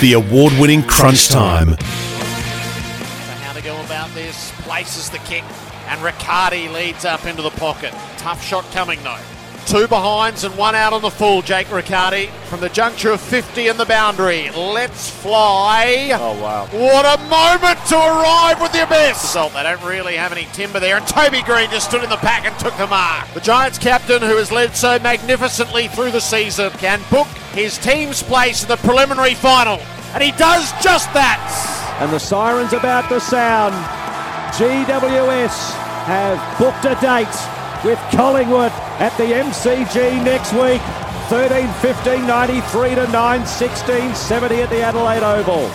The award-winning Crunch Time. So how to go about this? Places the kick, and Riccardi leads up into the pocket. Tough shot coming though. Two behinds and one out on the full. Jake Riccardi from the juncture of 50 and the boundary. Let's fly. Oh, wow. What a moment to arrive with the abyss. Result, they don't really have any timber there. And Toby Greene just stood in the pack and took the mark. The Giants captain, who has led so magnificently through the season, can book his team's place in the preliminary final. And he does just that. And the siren's about to sound. GWS have booked a date with Collingwood at the MCG next week. 13 15 93 to 9 16 70 at the Adelaide Oval.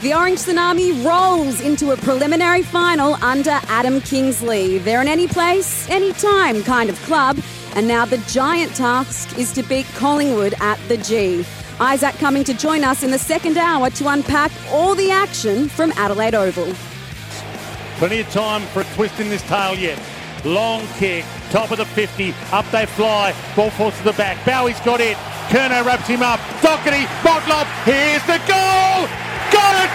The Orange Tsunami rolls into a preliminary final under Adam Kingsley. They're an any place, any time kind of club, and now the giant task is to beat Collingwood at the G. Isaac Cumming to join us in the second hour to unpack all the action from Adelaide Oval. Plenty of time for a twist in this tail yet. Long kick, top of the 50, up they fly, ball falls to the back. Bowie's got it. Kerno wraps him up. Docherty, Motlop, here's the goal! Got it!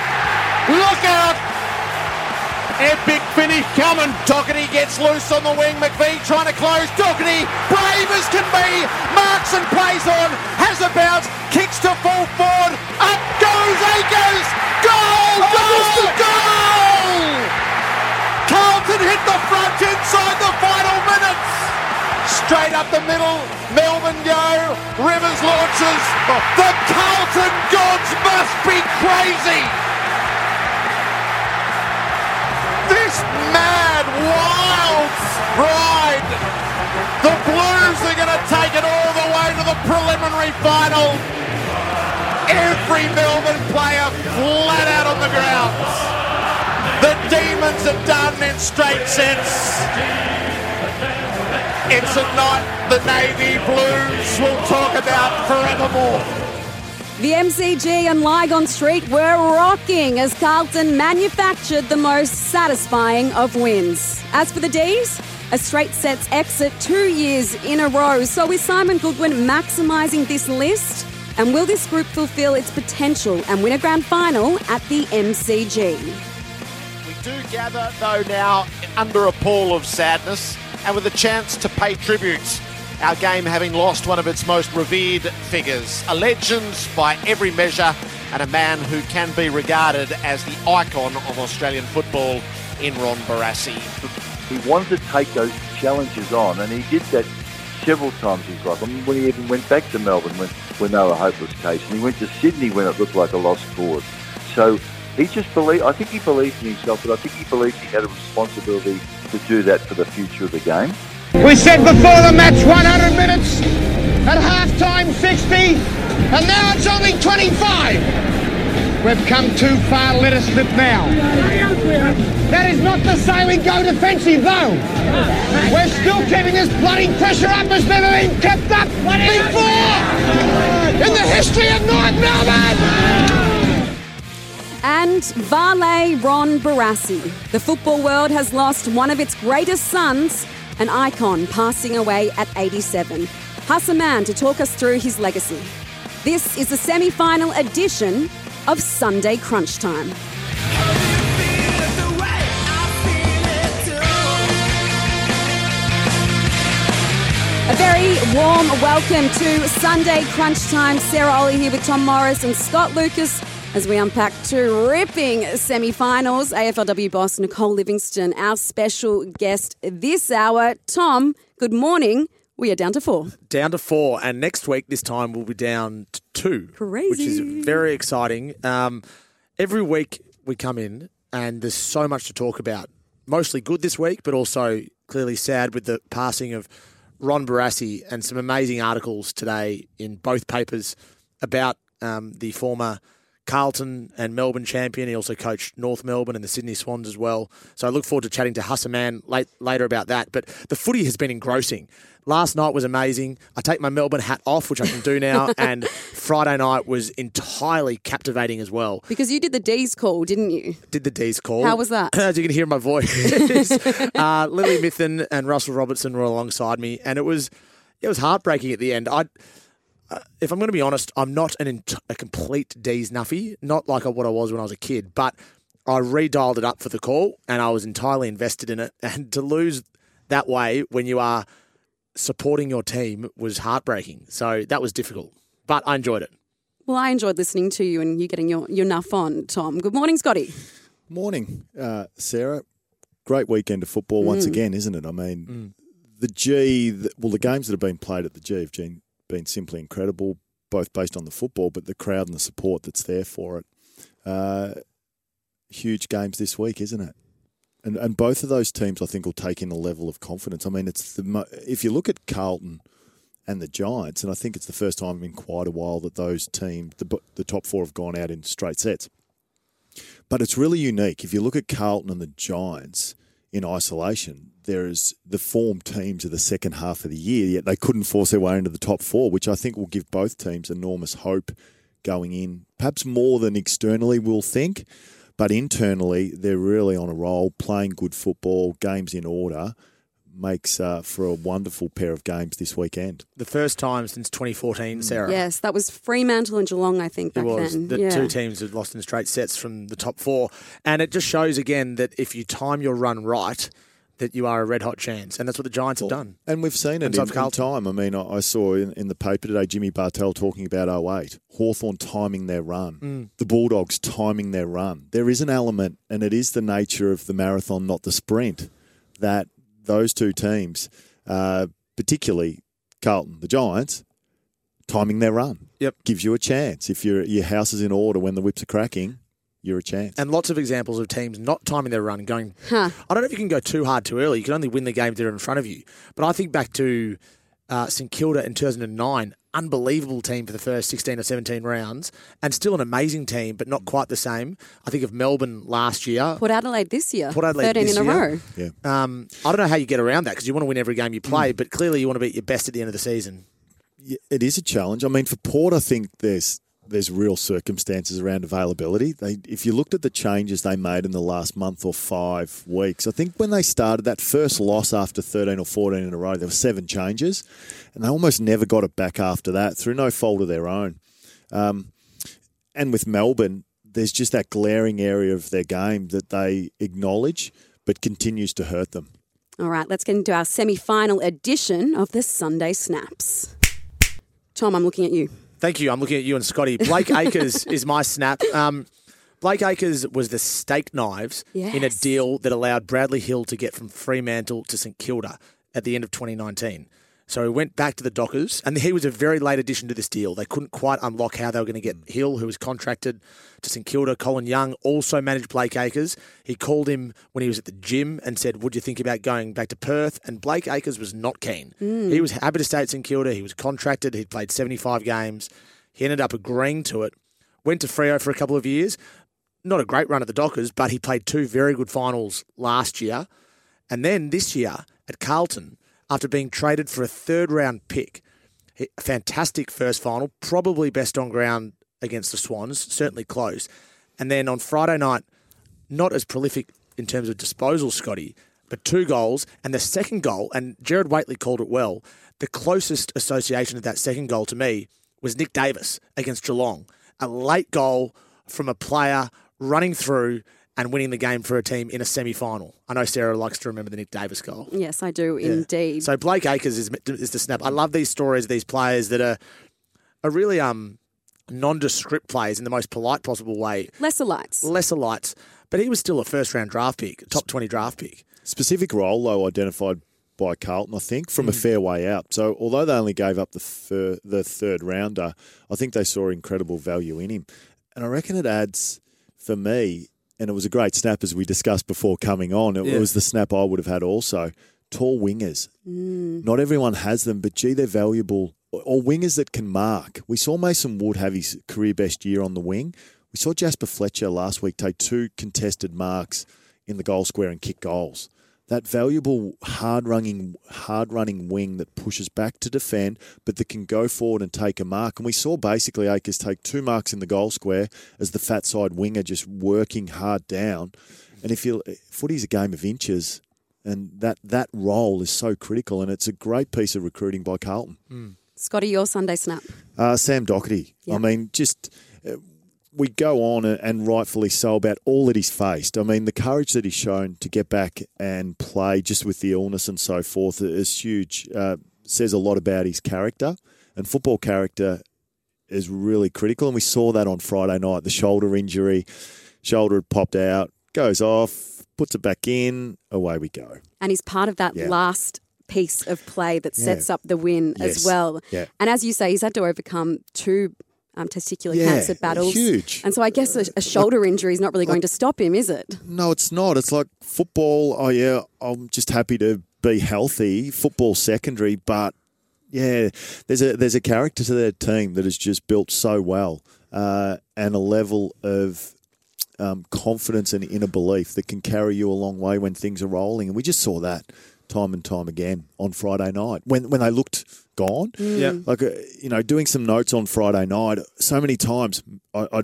Look out! Epic finish coming. Docherty gets loose on the wing. McVee trying to close. Docherty, brave as can be. Marks and plays on. Has a bounce. Kicks to full forward. Up goes Acres. Goal! Oh, goal! Goal! Hit the front inside the final minutes. Straight up the middle. Melbourne go. Rivers launches. The Carlton gods must be crazy. This mad, wild ride. The Blues are going to take it all the way to the preliminary final. Every Melbourne player flat out on the ground. The Demons are done in straight sets. It's a night the Navy Blues will talk about forevermore. The MCG and Lygon Street were rocking as Carlton manufactured the most satisfying of wins. As for the D's, a straight sets exit two years in a row. So is Simon Goodwin maximising this list? And will this group fulfil its potential and win a grand final at the MCG? Do gather, though, now under a pall of sadness and with a chance to pay tribute. Our game having lost one of its most revered figures, a legend by every measure, and a man who can be regarded as the icon of Australian football in Ron Barassi. He wanted to take those challenges on, and he did that several times in his life. I mean, when he even went back to Melbourne when, when they were a hopeless case, and he went to Sydney when it looked like a lost cause. So he just believed, I think he believed in himself, but I think he believed he had a responsibility to do that for the future of the game. We said before the match 100 minutes, at half time 60, and now it's only 25. We've come too far, let us slip now. That is not to say we go defensive though. We're still keeping this bloody pressure up as never been kept up before in the history of North Melbourne. And Vale Ron Barassi. The football world has lost one of its greatest sons, an icon passing away at 87. Hassa Mann to talk us through his legacy. This is the semi final edition of Sunday Crunch Time. A very warm welcome to Sunday Crunch Time. Sarah Olle here with Tom Morris and Scott Lucas as we unpack two ripping semi finals. AFLW boss Nicole Livingstone, our special guest this hour. Tom, good morning. We are down to four. Down to four, and next week this time we'll be down to two, Crazy. which is very exciting. Um, every week we come in, and there's so much to talk about. Mostly good this week, but also clearly sad with the passing of Ron Barassi and some amazing articles today in both papers about um, the former Carlton and Melbourne champion. He also coached North Melbourne and the Sydney Swans as well. So I look forward to chatting to Hassa Mann late, later about that. But the footy has been engrossing. Last night was amazing. I take my Melbourne hat off, which I can do now, and Friday night was entirely captivating as well. Because you did the D's call, didn't you? Did the D's call? How was that? As you can hear my voice, uh, Lily Mithen and Russell Robertson were alongside me, and it was it was heartbreaking at the end. I, uh, if I'm going to be honest, I'm not an int- a complete D's nuffy, not like what I was when I was a kid, but I redialed it up for the call, and I was entirely invested in it. And to lose that way when you are supporting your team was heartbreaking. So that was difficult, but I enjoyed it. Well, I enjoyed listening to you and you getting your, your nuff on, Tom. Good morning, Scotty. Morning, uh, Sarah. Great weekend of football once Mm. again, isn't it? I mean, the G, the, well, the games that have been played at the G have been, been simply incredible, both based on the football, but the crowd and the support that's there for it. Uh, huge games this week, isn't it? And and both of those teams, I think, will take in a level of confidence. I mean, it's the mo- if you look at Carlton and the Giants, and I think it's the first time in quite a while that those teams, the the top four, have gone out in straight sets. But it's really unique. If you look at Carlton and the Giants in isolation, there is the form teams of the second half of the year, yet they couldn't force their way into the top four, which I think will give both teams enormous hope going in, perhaps more than externally we'll think. But internally, they're really on a roll, playing good football, games in order, makes uh, for a wonderful pair of games this weekend. The first time since 2014, Sarah. Yes, that was Fremantle and Geelong, I think, It was. then. The yeah. two teams had lost in straight sets from the top four. And it just shows again that if you time your run right, that you are a red hot chance. And that's what the Giants have done. And we've seen it And so in, have in time. I mean, I, I saw in, in the paper today Jimmy Bartel talking about 08. Hawthorn timing their run. Mm. The Bulldogs timing their run. There is an element, and it is the nature of the marathon, not the sprint, that those two teams, uh, particularly Carlton, the Giants, timing their run. Yep. Gives you a chance. If your your house is in order when the whips are cracking, you're a chance. And lots of examples of teams not timing their run, going, Huh. I don't know if you can go too hard too early. You can only win the games that are in front of you. But I think back to uh, St Kilda in 2009, unbelievable team for the first 16 or 17 rounds, and still an amazing team, but not quite the same. I think of Melbourne last year. Port Adelaide this year. Port Adelaide 13 this in a year. row. Yeah. Um, I don't know how you get around that because you want to win every game you play, but clearly you want to be at your best at the end of the season. It is a challenge. I mean, for Port, I think there's there's real circumstances around availability. They, if you looked at the changes they made in the last month or five weeks, I think when they started that first loss after 13 or 14 in a row, there were seven changes, and they almost never got it back after that through no fault of their own. Um, and with Melbourne, there's just that glaring area of their game that they acknowledge, but continues to hurt them. All right, let's get into our semi final edition of the Sunday Snaps. Tom, I'm looking at you. Thank you. I'm looking at you and Scotty. Blake Acres is my snap. Um, Blake Acres was the steak knives in a deal that allowed Bradley Hill to get from Fremantle to St Kilda at the end of 2019. So he went back to the Dockers, and he was a very late addition to this deal. They couldn't quite unlock how they were going to get Hill, who was contracted to St Kilda. Colin Young also managed Blake Acres. He called him when he was at the gym and said, Would you think about going back to Perth? And Blake Acres was not keen. Mm. He was happy to stay at St Kilda. He was contracted. He'd played 75 games. He ended up agreeing to it. Went to Freo for a couple of years. Not a great run at the Dockers, but he played two very good finals last year. And then this year at Carlton, after being traded for a third round pick, a fantastic first final, probably best on ground against the Swans, certainly close. And then on Friday night, not as prolific in terms of disposal, Scotty, but two goals. And the second goal, and Jared Waitley called it well, the closest association of that second goal to me was Nick Davis against Geelong. A late goal from a player running through and winning the game for a team in a semi final. I know Sarah likes to remember the Nick Davis goal. Yes, I do Yeah. indeed. So Blake Acres is, is the snap. I love these stories of these players that are, are really um, nondescript players in the most polite possible way. Lesser lights. Lesser lights, but he was still a first round draft pick, top 20 draft pick. Specific role, though, identified by Carlton, I think, from a Mm. fair way out. So, although they only gave up the fir- the third rounder, I think they saw incredible value in him, and I reckon it adds for me. And it was a great snap as we discussed before coming on. It Yeah. was the snap I would have had also tall wingers. Mm. Not everyone has them, but gee, they're valuable. Or- Or wingers that can mark. We saw Mason Wood have his career best year on the wing. We saw Jaspa Fletcher last week take two contested marks in the goal square and kick goals. That valuable, hard running, hard running wing that pushes back to defend, but that can go forward and take a mark. And we saw basically Acres take two marks in the goal square as the fat side winger just working hard down. And if you footy's a game of inches, and that that role is so critical, and it's a great piece of recruiting by Carlton. Scotty, your Sunday snap. Uh, Sam Docherty. Yeah. I mean, just we go on and, rightfully so about all that he's faced. I mean, the courage that he's shown to get back and play just with the illness and so forth is huge. Uh, says a lot about his character, and football character is really critical. And we saw that on Friday night. The shoulder injury, shoulder had popped out, goes off, puts it back in, away we go. And he's part of that Yeah. last piece of play that Yeah. sets up the win as well. Yeah. And as you say, he's had to overcome two um, testicular Yeah, cancer battles. huge. And so I guess a, a shoulder injury is not really going to stop him, is it? No, it's not. It's like football. Oh yeah, I'm just happy to be healthy. Football secondary, but yeah, there's a there's a character to their team that is just built so well, uh, and a level of um, confidence and inner belief that can carry you a long way when things are rolling. And we just saw that time and time again on Friday night when when they looked gone. Yeah. Like uh, you know, doing some notes on Friday night. So many times, I, I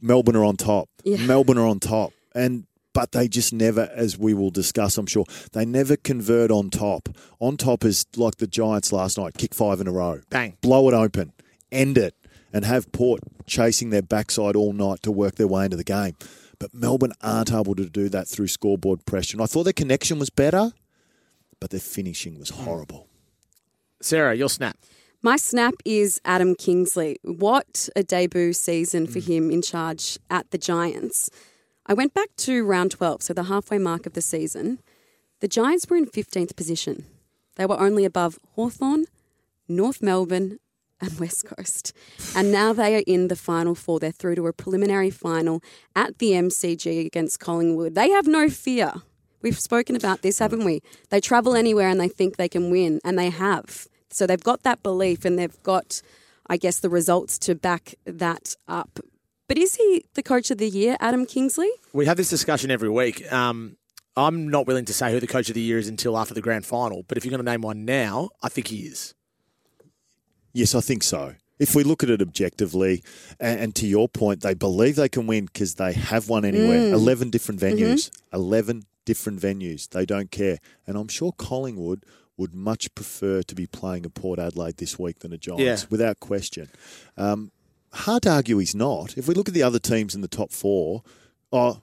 Melbourne are on top. Yeah. Melbourne are on top, and but they just never, as we will discuss, I'm sure, they never convert on top. On top is like the Giants last night, kick five in a row, Bang. blow it open, end it, and have Port chasing their backside all night to work their way into the game. But Melbourne aren't able to do that through scoreboard pressure. And I thought their connection was better, but their finishing was horrible. Sarah, your snap. My snap is Adam Kingsley. What a debut season for mm. him in charge at the Giants. I went back to round 12, so the halfway mark of the season. The Giants were in 15th position. They were only above Hawthorn, North Melbourne, and West Coast. And now they are in the final four. They're through to a preliminary final at the MCG against Collingwood. They have no fear. We've spoken about this, haven't we? They travel anywhere and they think they can win, and they have. So they've got that belief and they've got, I guess, the results to back that up. But is he the coach of the year, Adam Kingsley? We have this discussion every week. Um, I'm not willing to say who the coach of the year is until after the grand final, but if you're going to name one now, I think he is. Yes, I think so. If we look at it objectively, and, and to your point, they believe they can win because they have won anywhere. 11 different venues. 11 different venues. They don't care. And I'm sure Collingwood would much prefer to be playing a Port Adelaide this week than a Giants, Yeah. without question. Um, hard to argue he's not. If we look at the other teams in the top four, oh,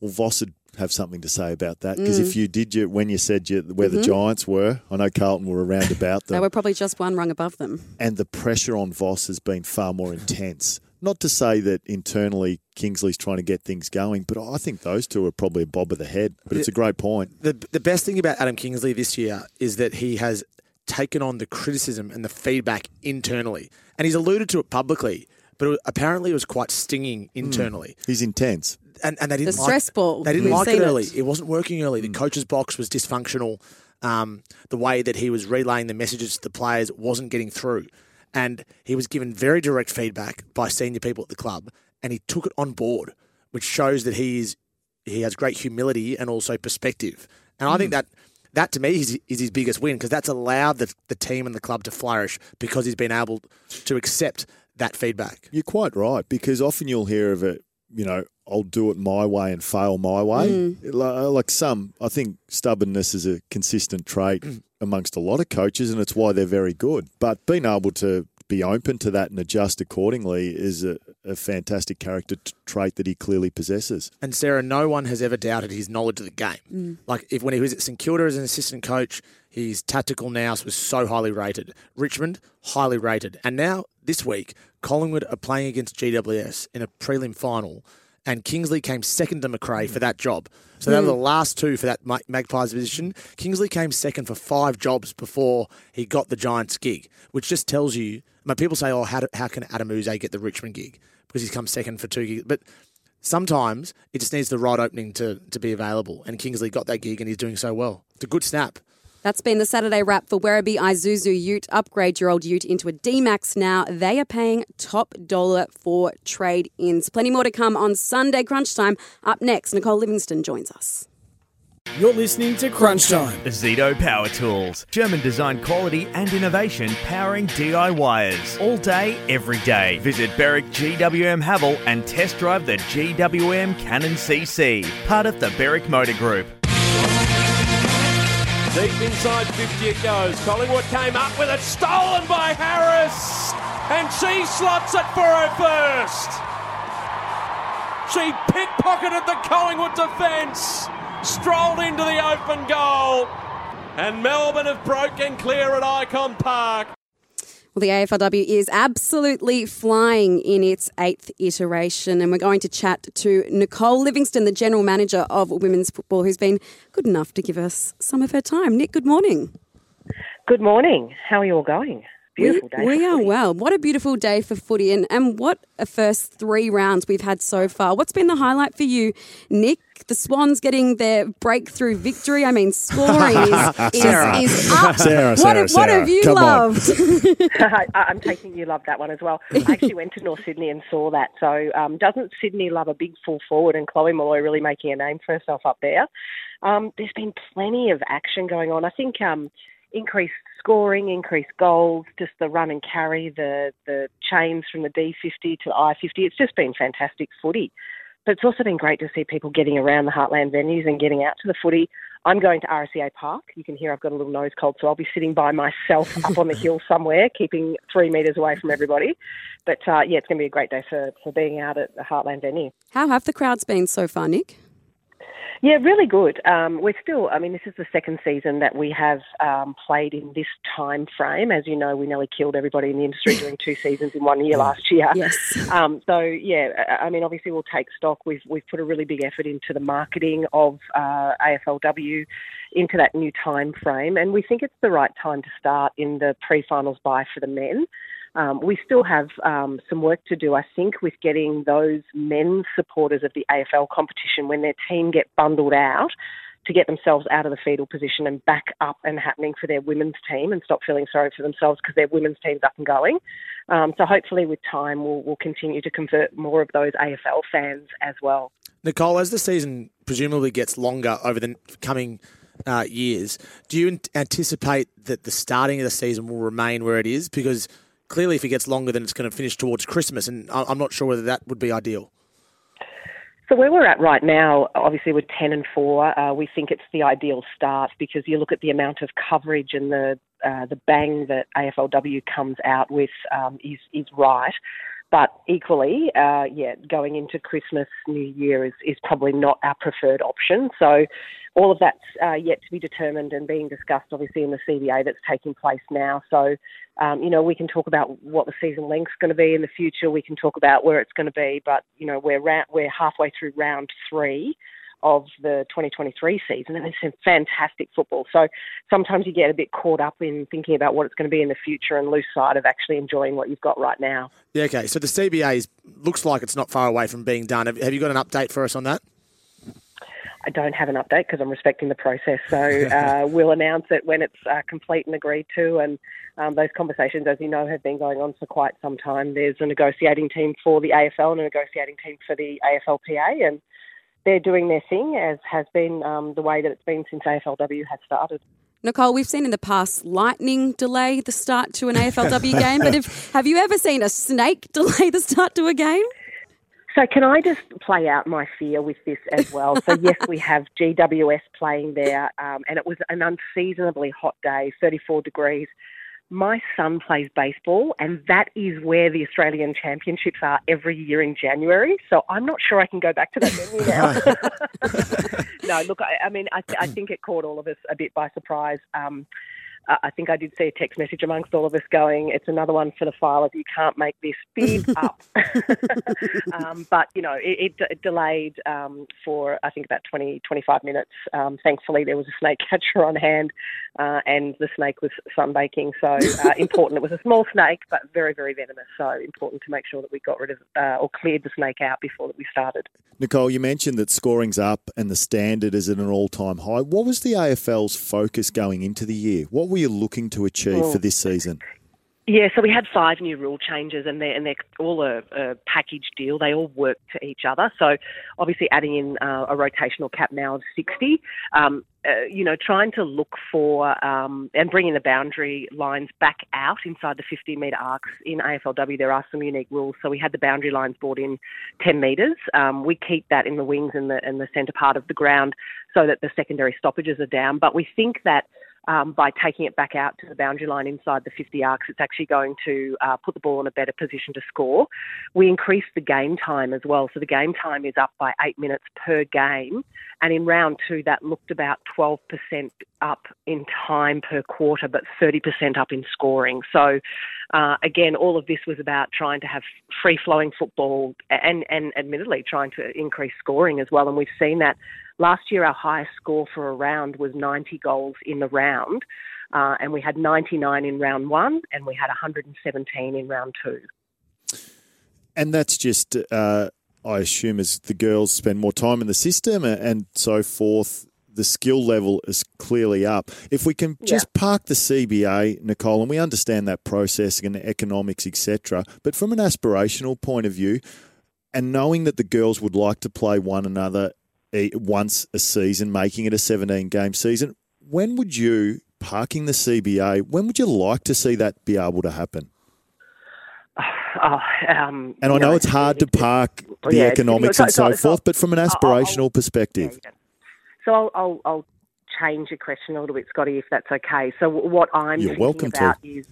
well, Voss would have something to say about that because if you did you when you said you, where the Giants were, I know Carlton were around about them They were probably just one rung above them. and the pressure on Voss has been far more intense. Not to say that internally Kingsley's trying to get things going, but I think those two are probably a bob of the head. But it's a great point. The, the best thing about Adam Kingsley this year is that he has taken on the criticism and the feedback internally. And he's alluded to it publicly, but it, apparently it was quite stinging internally. He's intense. and, and they didn't The like, stress ball. They didn't We've like it early. it. It. wasn't working early. Hmm. The coach's box was dysfunctional. Um, the way that he was relaying the messages to the players wasn't getting through, and he was given very direct feedback by senior people at the club, and he took it on board, which shows that he is he has great humility and also perspective. And Hmm. I think that. That to me is, is his biggest win because that's allowed the, the team and the club to flourish because he's been able to accept that feedback. You're quite right because often you'll hear of it, you know, I'll do it my way and fail my way. Mm. Li- uh, Like some, I think stubbornness is a consistent trait mm. amongst a lot of coaches and it's why they're very good. But being able to be open to that and adjust accordingly is a, a fantastic character t- trait that he clearly possesses. And Sarah, no one has ever doubted his knowledge of the game. Mm. Like if when he was at St Kilda as an assistant coach, his tactical nous was so highly rated. Richmond, highly rated. And now this week, Collingwood are playing against GWS in a prelim final, and Kingsley came second to McRae for that job. So they were hmm. the last two for that Magpies position. Kingsley came second for five jobs before he got the Giants gig, which just tells you. I mean, people say, "Oh, how, do, how can Adam Yze get the Richmond gig?" Because he's come second for two gigs, but sometimes it just needs the right opening to, to be available. And Kingsley got that gig and he's doing so well. It's a good snap. That's been the Saturday wrap for Werribee Isuzu Ute. Upgrade your old Ute into a D-Max now. They are paying top dollar for trade-ins. Plenty more to come on Sunday Crunch Time. Up next, Nicole Livingstone joins us. You're listening to Crunch Time. Zito Power Tools. German design quality and innovation powering DIYers. All day, every day. Visit Berwick GWM Haval and test drive the GWM Cannon CC. Part of the Berwick Motor Group. Deep inside 50 it goes. Collingwood came up with it, stolen by Harris, and she slots it for her first. She pickpocketed the Collingwood defence, strolled into the open goal, and Melbourne have broken clear at Ikon Park. Well, the AFLW is absolutely flying in its eighth iteration, and we're going to chat to Nicole Livingstone, the General Manager of Women's Football, who's been good enough to give us some of her time. Nick, good morning. Good morning. How are you all going? Beautiful we, day. We are well. What a beautiful day for footy, and, and what a first three rounds we've had so far. What's been the highlight for you, Nick? The Swans getting their breakthrough victory. I mean, scoring is, is, Sarah. is up. Sarah, what, Sarah, have, what Sarah, have you come on. loved? I, I'm taking you love that one as well. I actually went to North Sydney and saw that. So um, doesn't Sydney love a big full forward and Chloe Molloy really making a name for herself up there? Um, there's been plenty of action going on. I think um, increased scoring, increased goals, just the run and carry, the the chains from the D50 to the I50. It's just been fantastic footy. But it's also been great to see people getting around the Heartland venues and getting out to the footy. I'm going to RSEA Park. You can hear I've got a little nose cold, so I'll be sitting by myself up on the hill somewhere, keeping three metres away from everybody. But uh, yeah, it's going to be a great day for, for being out at the Heartland venue. How have the crowds been so far, Nick? Yeah, really good. Um, we're still, I mean, this is the second season that we have um, played in this time frame. As you know, we nearly killed everybody in the industry doing two seasons in one year last year. Yes. Um, so yeah, I mean, obviously we'll take stock. We've we've put a really big effort into the marketing of uh, AFLW into that new time frame, and we think it's the right time to start in the pre-finals bye for the men. Um, we still have um, some work to do, I think, with getting those men's supporters of the AFL competition when their team get bundled out to get themselves out of the fetal position and back up and happening for their women's team and stop feeling sorry for themselves because their women's team's up and going. Um, so hopefully, with time, we'll, we'll continue to convert more of those AFL fans as well. Nicole, as the season presumably gets longer over the coming uh, years, do you anticipate that the starting of the season will remain where it is? Because clearly, if it gets longer, then it's going to finish towards Christmas, and I'm not sure whether that would be ideal. So where we're at right now, obviously with ten and four, uh, we think it's the ideal start because you look at the amount of coverage and the uh, the bang that AFLW comes out with um, is is right. But equally, uh, yeah, going into Christmas, New Year is, is probably not our preferred option. So all of that's uh, yet to be determined and being discussed, obviously, in the CBA that's taking place now. So, um, you know, we can talk about what the season length's going to be in the future. We can talk about where it's going to be, but you know, we're ra- we're halfway through round three of the 2023 season, and it's some fantastic football. So sometimes you get a bit caught up in thinking about what it's going to be in the future and lose sight of actually enjoying what you've got right now. Yeah, okay. So the CBA is, looks like it's not far away from being done. Have, have you got an update for us on that? I don't have an update because I'm respecting the process. So uh, we'll announce it when it's uh, complete and agreed to. And um, those conversations, as you know, have been going on for quite some time. There's a negotiating team for the AFL and a negotiating team for the AFLPA, and they're doing their thing, as has been um, the way that it's been since AFLW has started. Nicole, we've seen in the past lightning delay the start to an AFLW game, but if, have you ever seen a snake delay the start to a game? So can I just play out my fear with this as well? So yes, we have GWS playing there, um, and it was an unseasonably hot day, 34 degrees. My son plays baseball, and that is where the Australian Championships are every year in January. So I'm not sure I can go back to that venue now. no, look, I, I mean, I, I think it caught all of us a bit by surprise. Um, I think I did see a text message amongst all of us going, "It's another one for the filers. You can't make this beep up." um, but you know, it, it, it delayed um, for I think about 20, 25 minutes. Um, thankfully, there was a snake catcher on hand, uh, and the snake was sunbaking. So uh, important. It was a small snake, but very, very venomous. So important to make sure that we got rid of uh, or cleared the snake out before that we started. Nicole, you mentioned that scoring's up and the standard is at an all-time high. What was the AFL's focus going into the year? What were you looking to achieve for this season? Yeah, so we had five new rule changes, and they're and they're all a, a package deal. They all work to each other. So, obviously, adding in uh, a rotational cap now of sixty, um, uh, you know, trying to look for um, and bringing the boundary lines back out inside the fifty metre arcs in AFLW. There are some unique rules. So we had the boundary lines brought in ten metres. Um, we keep that in the wings and the and the centre part of the ground, so that the secondary stoppages are down. But we think that um, by taking it back out to the boundary line inside the 50 arcs, it's actually going to uh, put the ball in a better position to score. We increased the game time as well. So the game time is up by eight minutes per game. And in round two, that looked about 12% up in time per quarter, but 30% up in scoring. So uh, again, all of this was about trying to have free flowing football and, and admittedly trying to increase scoring as well. And we've seen that last year, our highest score for a round was 90 goals in the round. Uh, and we had 99 in round one, and we had 117 in round two. And that's just, uh, I assume, as the girls spend more time in the system and, and so forth, the skill level is clearly up. If we can just park the CBA, Nicole, and we understand that process and economics, etc., but from an aspirational point of view, and knowing that the girls would like to play one another once a season, making it a 17 game season, when would you, parking the CBA, when would you like to see that be able to happen? Oh, um, And I you know it's hard to park the yeah, economics and So- so so- so- forth, but from an I'll- aspirational perspective. So I'll, I'll, I'll change your question a little bit, Scotty, if that's okay. So what I'm You're thinking welcome to. is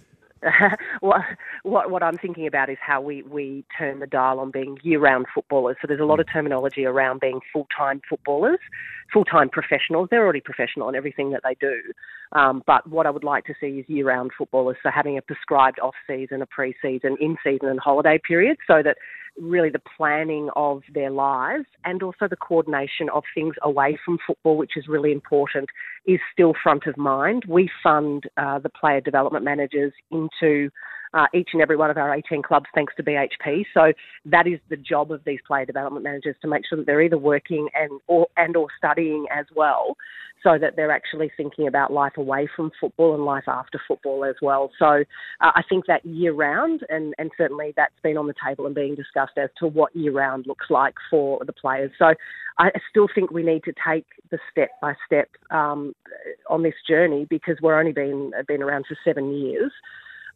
what, what what I'm thinking about is how we, we turn the dial on being year-round footballers. So there's a lot Mm. of terminology around being full-time footballers, full-time professionals. They're already professional in everything that they do. Um, but what I would like to see is year-round footballers. So having a prescribed off-season, a pre-season, in-season, and holiday period, so that really the planning of their lives and also the coordination of things away from football, which is really important, is still front of mind. We fund uh, the player development managers into uh, each and every one of our 18 clubs thanks to BHP. So that is the job of these player development managers to make sure that they're either working and or and or studying as well, so that they're actually thinking about life away from football and life after football as well. So uh, I think that year round, and, and certainly that's been on the table and being discussed as to what year round looks like for the players. So I still think we need to take the step by step um, on this journey because we're only been been around for seven years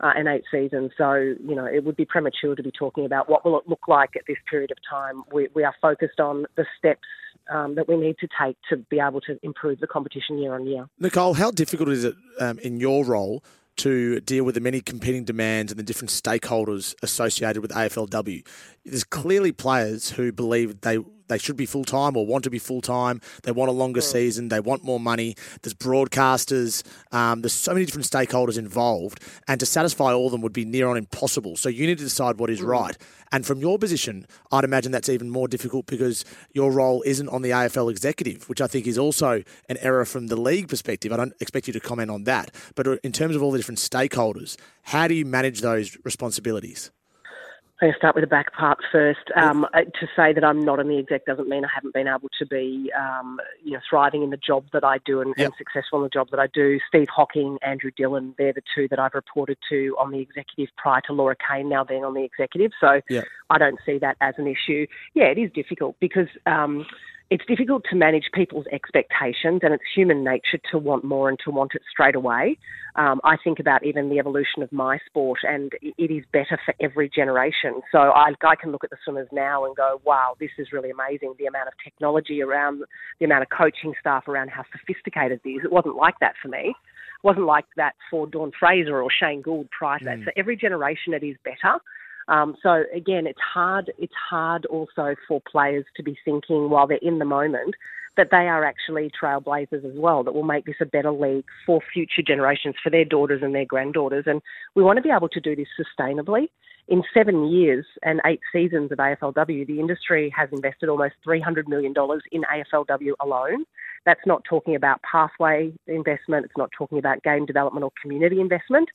uh, and eight seasons. So, you know, it would be premature to be talking about what will it look like at this period of time. We, we are focused on the steps um, that we need to take to be able to improve the competition year on year. Nicole, how difficult is it um, in your role to deal with the many competing demands and the different stakeholders associated with AFLW? There's clearly players who believe they they should be full time or want to be full time. They want a longer season. They want more money. There's broadcasters. Um, there's so many different stakeholders involved, and to satisfy all of them would be near on impossible. So you need to decide what is right. And from your position, I'd imagine that's even more difficult because your role isn't on the AFL executive, which I think is also an error from the league perspective. I don't expect you to comment on that. But uh, in terms of all the different stakeholders, how do you manage those responsibilities? I'm going to start with the back part first. Um, uh, to say that I'm not in the exec doesn't mean I haven't been able to be, um, you know, thriving in the job that I do and, and successful in the job that I do. Steve Hocking, Andrew Dillon, they're the two that I've reported to on the executive prior to Laura Kane now being on the executive. So Yeah. I don't see that as an issue. Yeah, it is difficult because um, it's difficult to manage people's expectations, and it's human nature to want more and to want it straight away. Um, I think about even the evolution of my sport, and it is better for every generation. So I, I can look at the swimmers now and go, wow, this is really amazing. The amount of technology around, the amount of coaching staff around how sophisticated it is. It wasn't like that for me. It wasn't like that for Dawn Fraser or Shane Gould prior to that. Mm. So every generation it is better. Um, so again, it's hard. It's hard also for players to be thinking while they're in the moment that they are actually trailblazers as well. That will make this a better league for future generations, for their daughters and their granddaughters. And we want to be able to do this sustainably. In seven years and eight seasons of AFLW, the industry has invested almost $300 million in AFLW alone. That's not talking about pathway investment, it's not talking about game development or community investment.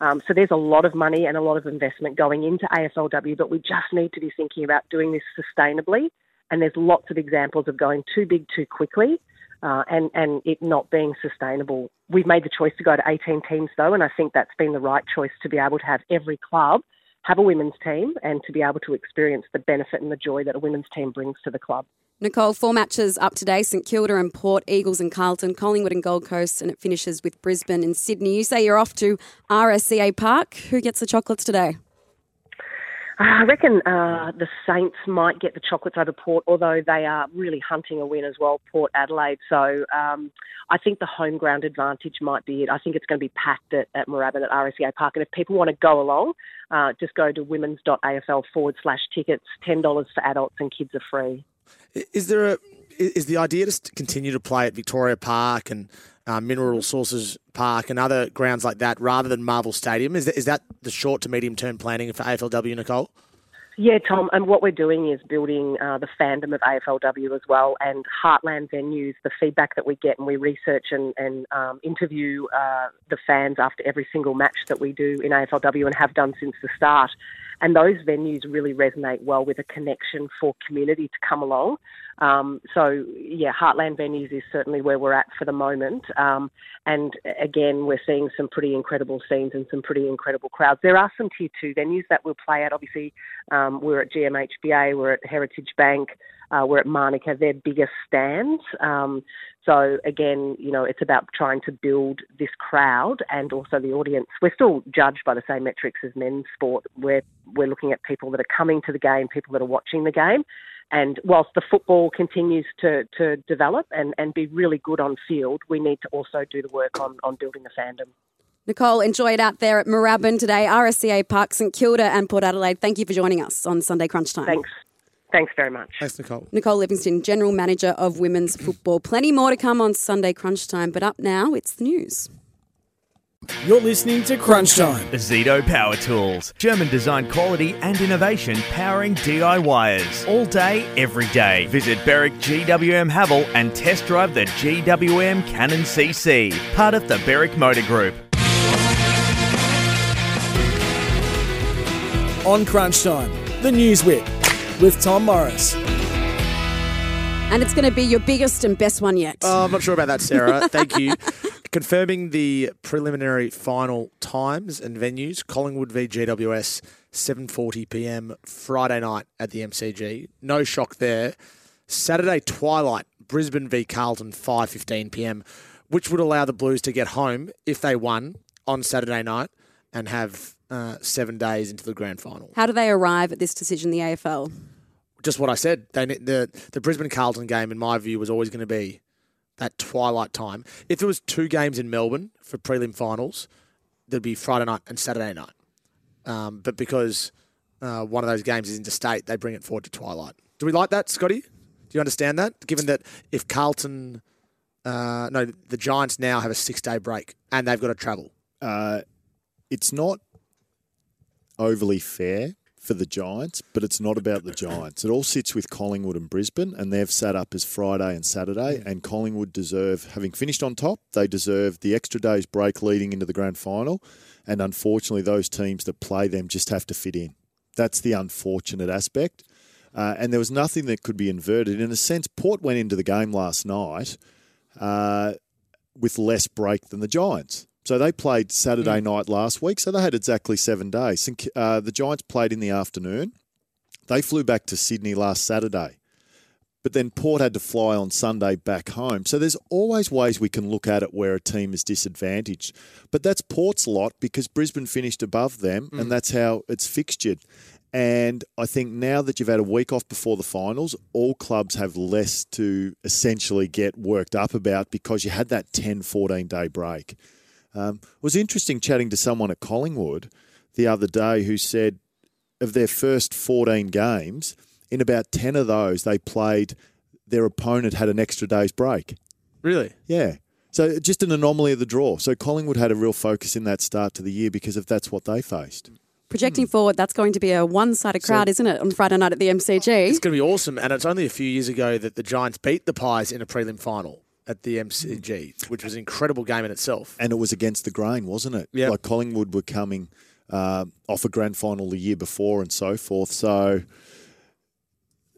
Um, so there's a lot of money and a lot of investment going into AFLW, but we just need to be thinking about doing this sustainably. And there's lots of examples of going too big too quickly uh, and, and it not being sustainable. We've made the choice to go to 18 teams though, and I think that's been the right choice to be able to have every club have a women's team and to be able to experience the benefit and the joy that a women's team brings to the club. Nicole, four matches up today St Kilda and Port, Eagles and Carlton, Collingwood and Gold Coast, and it finishes with Brisbane and Sydney. You say you're off to RSEA Park. Who gets the chocolates today? I reckon uh, the Saints might get the chocolates over Port, although they are really hunting a win as well, Port Adelaide. So um, I think the home ground advantage might be it. I think it's going to be packed at, at Moorabbin at RSEA Park. And if people want to go along, uh, just go to women's.afl forward slash tickets. $10 for adults and kids are free. Is there a is the idea to continue to play at Victoria Park and uh, Mineral Sources Park and other grounds like that rather than Marvel Stadium? Is that, is that the short to medium term planning for AFLW, Nicole? Yeah, Tom, and what we're doing is building uh, the fandom of AFLW as well and heartland venues, the feedback that we get, and we research and, and um, interview uh, the fans after every single match that we do in AFLW and have done since the start. And those venues really resonate well with a connection for community to come along. Um, so, yeah, Heartland venues is certainly where we're at for the moment. Um, and again, we're seeing some pretty incredible scenes and some pretty incredible crowds. There are some tier two venues that we'll play at. Obviously, um, we're at GMHBA, we're at Heritage Bank, uh, we're at Manuka, their biggest stands. Um, so again, you know, it's about trying to build this crowd and also the audience. We're still judged by the same metrics as men's sport. We're we're looking at people that are coming to the game, people that are watching the game. And whilst the football continues to, to develop and, and be really good on field, we need to also do the work on, on building the fandom. Nicole, enjoy it out there at Moorabbin today, RSEA Park, St Kilda and Port Adelaide. Thank you for joining us on Sunday Crunch Time. Thanks. Thanks very much. Thanks, Nicole. Nicole Livingstone, General Manager of Women's Football. Plenty more to come on Sunday Crunch Time, but up now, it's the news. You're listening to Crunch Time. Zito Power Tools. German design quality and innovation powering DIYers. All day, every day. Visit Berwick GWM Haval and test drive the GWM Cannon CC. Part of the Berwick Motor Group. On Crunch Time, the News Whip with Tom Morris. And it's going to be your biggest and best one yet. Oh, I'm not sure about that, Sarah. Thank you. Confirming the preliminary final times and venues: Collingwood v GWS, 7:40 p.m. Friday night at the MCG. No shock there. Saturday twilight: Brisbane v Carlton, 5:15 p.m., which would allow the Blues to get home if they won on Saturday night and have uh, seven days into the grand final. How do they arrive at this decision, the AFL? Just what I said. They, the the Brisbane Carlton game, in my view, was always going to be that twilight time. If there was two games in Melbourne for prelim finals, there'd be Friday night and Saturday night. Um, but because uh, one of those games is interstate, they bring it forward to twilight. Do we like that, Scotty? Do you understand that? Given that if Carlton, uh, no, the Giants now have a six day break and they've got to travel. Uh, it's not overly fair for the Giants, but it's not about the Giants. It all sits with Collingwood and Brisbane, and they've sat up as Friday and Saturday. And Collingwood deserve, having finished on top, they deserve the extra day's break leading into the grand final. And unfortunately, those teams that play them just have to fit in. That's the unfortunate aspect. Uh, and there was nothing that could be inverted. In a sense, Port went into the game last night uh, with less break than the Giants. So they played Saturday night last week, so they had exactly seven days. Uh, the Giants played in the afternoon. They flew back to Sydney last Saturday, but then Port had to fly on Sunday back home. So there's always ways we can look at it where a team is disadvantaged. But that's Port's lot because Brisbane finished above them, Mm. and that's how it's fixtured. And I think now that you've had a week off before the finals, all clubs have less to essentially get worked up about because you had that 10, 14 day break. Um, it was interesting chatting to someone at Collingwood the other day who said of their first 14 games, in about 10 of those, they played, their opponent had an extra day's break. Really? Yeah. So just an anomaly of the draw. So Collingwood had a real focus in that start to the year because of that's what they faced. Projecting forward, that's going to be a one-sided crowd, isn't it, on Friday night at the MCG? It's going to be awesome. And it's only a few years ago that the Giants beat the Pies in a prelim final at the MCG, which was an incredible game in itself. And it was against the grain, wasn't it? Yeah. Like Collingwood were coming uh, off a grand final the year before and so forth. So,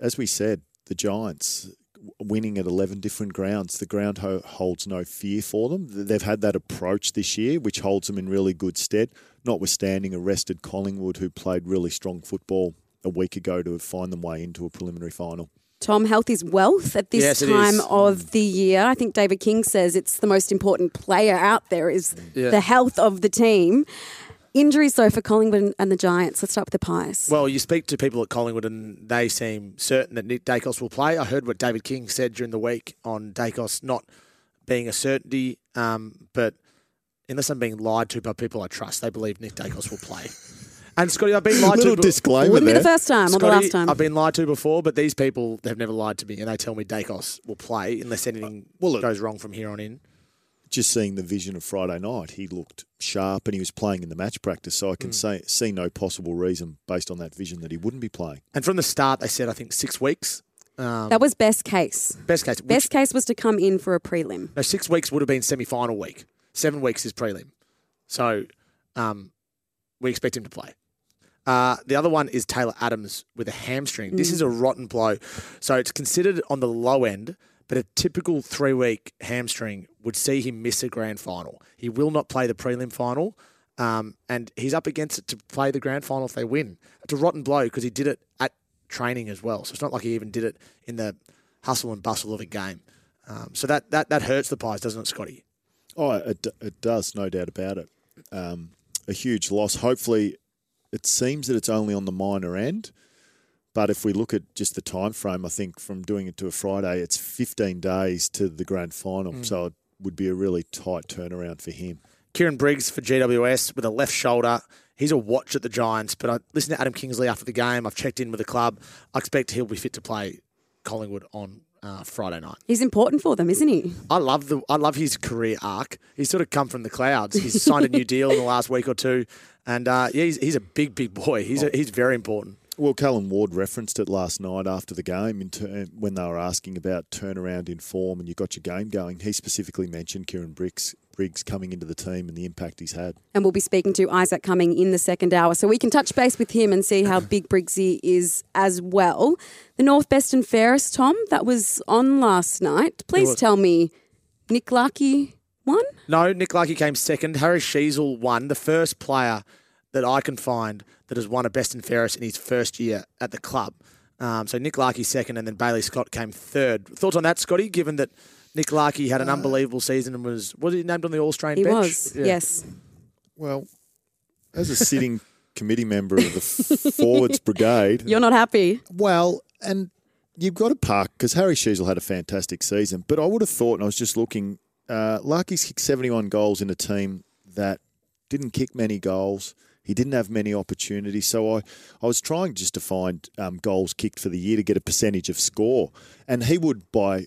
as we said, the Giants winning at 11 different grounds, the ground ho- holds no fear for them. They've had that approach this year, which holds them in really good stead, notwithstanding arrested Collingwood who played really strong football a week ago to find them way into a preliminary final. Tom, health is wealth at this Yes, time of the year. I think David King says it's the most important player out there is Yeah. the health of the team. Injuries, though, for Collingwood and the Giants. Let's start with the Pies. Well, you speak to people at Collingwood and they seem certain that Nick Daicos will play. I heard what David King said during the week on Daicos not being a certainty, um, but unless I'm being lied to by people I trust, they believe Nick Daicos will play. And Scotty, I've been lied Little to. disclaimer Wouldn't be the there. first time or the Scotty, last time. I've been lied to before, but these people have never lied to me, and they tell me Daicos will play unless anything well, look- goes wrong from here on in. Just seeing the vision of Friday night, he looked sharp and he was playing in the match practice. So I can say, see no possible reason based on that vision that he wouldn't be playing. And from the start, they said I think six weeks. Um, that was best case. best case. Which, Best case was to come in for a prelim. no, six weeks would have been semi-final week. Seven weeks is prelim. So um, we expect him to play. Uh, the other one is Taylor Adams with a hamstring. This is a rotten blow. So it's considered on the low end, but a typical three week hamstring would see him miss a grand final. He will not play the prelim final, um, and he's up against it to play the grand final if they win. It's a rotten blow because he did it at training as well. So it's not like he even did it in the hustle and bustle of a game. Um, so that, that, that hurts the Pies, doesn't it, Scotty? Oh, it, it does, no doubt about it. Um, a huge loss. Hopefully, it seems that it's only on the minor end. But if we look at just the time frame, I think from doing it to a Friday, it's 15 days to the grand final. Hmm. So it would be a really tight turnaround for him. Kieran Briggs for GWS with a left shoulder. He's a watch at the Giants, but I listened to Adam Kingsley after the game. I've checked in with the club. I expect he'll be fit to play Collingwood on uh, Friday night. He's important for them, isn't he? I love the I love his career arc. He's sort of come from the clouds. He's signed a new deal in the last week or two, and uh, yeah, he's, he's a big big boy. He's a, he's very important. Well, Callum Ward referenced it last night after the game in ter- when they were asking about turnaround in form and you got your game going. He specifically mentioned Kieran Briggs, Briggs coming into the team and the impact he's had. And we'll be speaking to Isaac coming in the second hour. So we can touch base with him and see how big Briggsy is as well. The North Best and Fairest, Tom, that was on last night. Please tell me, Nick Larkey won? No, Nick Larkey came second. Harry Sheezel won, the first player that I can find that has won a Best and Fairest in his first year at the club. Um, so Nick Larkey second, and then Bailey Scott came third. Thoughts on that, Scotty? Given that Nick Larkey had an unbelievable season and was was he named on the All Australian He bench? was, Yeah. yes. Well, as a sitting committee member of the forwards brigade, You're not happy. Well, and you've got to park because Harry Sheezel had a fantastic season. But I would have thought, and I was just looking, uh, Larkey's kicked 71 goals in a team that didn't kick many goals. He didn't have many opportunities. So I, I was trying just to find um, goals kicked for the year to get a percentage of score. And he would, by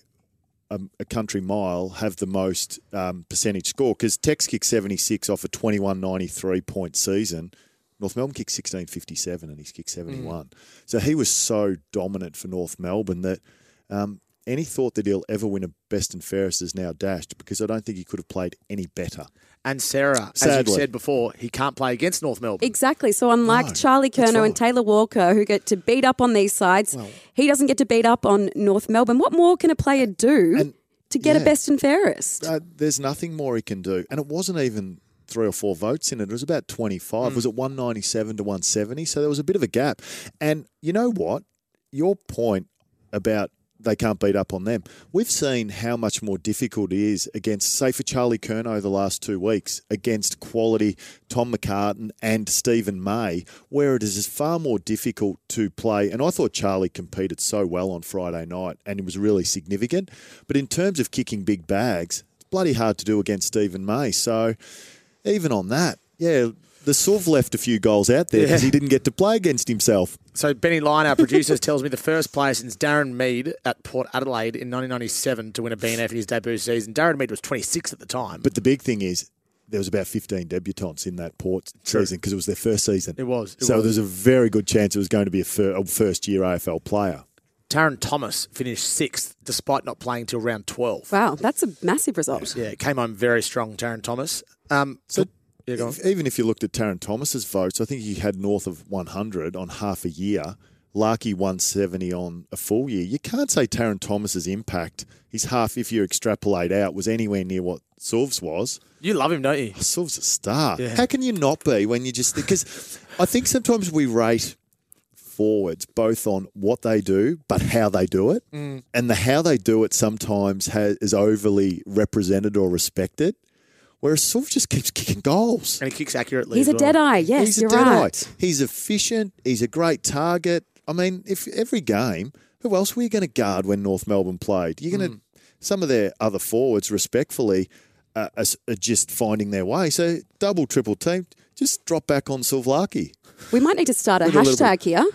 a, a country mile, have the most um, percentage score because Tex kicked 76 off a 2193 point season. North Melbourne kicked 1657 and he's kicked 71. So he was so dominant for North Melbourne that um, any thought that he'll ever win a best and fairest is now dashed because I don't think he could have played any better. And Sarah, as Sadly. you've said before, he can't play against North Melbourne. Exactly. So unlike No, Charlie that's Curnow and. Taylor Walker, who get to beat up on these sides, he doesn't get to beat up on North Melbourne. What more can a player do And- to get a best and fairest? Uh, there's nothing more he can do. And it wasn't even three or four votes in it. It was about 25. Was it 197 to 170? So there was a bit of a gap. And you know what? Your point about they can't beat up on them. We've seen how much more difficult it is against, say, for Charlie Curnow the last two weeks, against quality Tom McCartin and Steven May, where it is far more difficult to play. And I thought Charlie competed so well on Friday night and it was really significant. But in terms of kicking big bags, it's bloody hard to do against Steven May. So even on that, yeah, the Suv left a few goals out there because Yeah. he didn't get to play against himself. So Benny Lyon, our producer, tells me the first player since Darren Mead at Port Adelaide in 1997 to win a BNF in his debut season. Darren Mead was 26 at the time. But the big thing is there was about 15 debutants in that Port True. season because it was their first season. It was, it so was. there's a very good chance it was going to be a, fir- a first year AFL player. Tarryn Thomas finished sixth despite not playing till round 12. Wow, that's a massive result. Yeah, came home very strong, Tarryn Thomas. Um, So yeah, go on. if- even if you looked at Tarryn Thomas's votes, I think he had north of 100 on half a year. Larky 170 on a full year. You can't say Tarryn Thomas's impact, his half, if you extrapolate out, was anywhere near what Suv's was. You love him, don't you? Suv's a star. Yeah. How can you not be when you just because I think sometimes we rate forwards both on what they do but how they do it, Mm. and the how they do it sometimes has, is overly represented or respected. Whereas Suv just keeps kicking goals. And he kicks accurately. He's as a well. dead eye. Yes, he's you're a dead right. eye. He's efficient. He's a great target. I mean, if every game, who else were you going to guard when North Melbourne played? You're going to some of their other forwards, respectfully, uh, are, are just finding their way. So double, triple team, just drop back on Silvlaki. We might need to start a With a little hashtag here.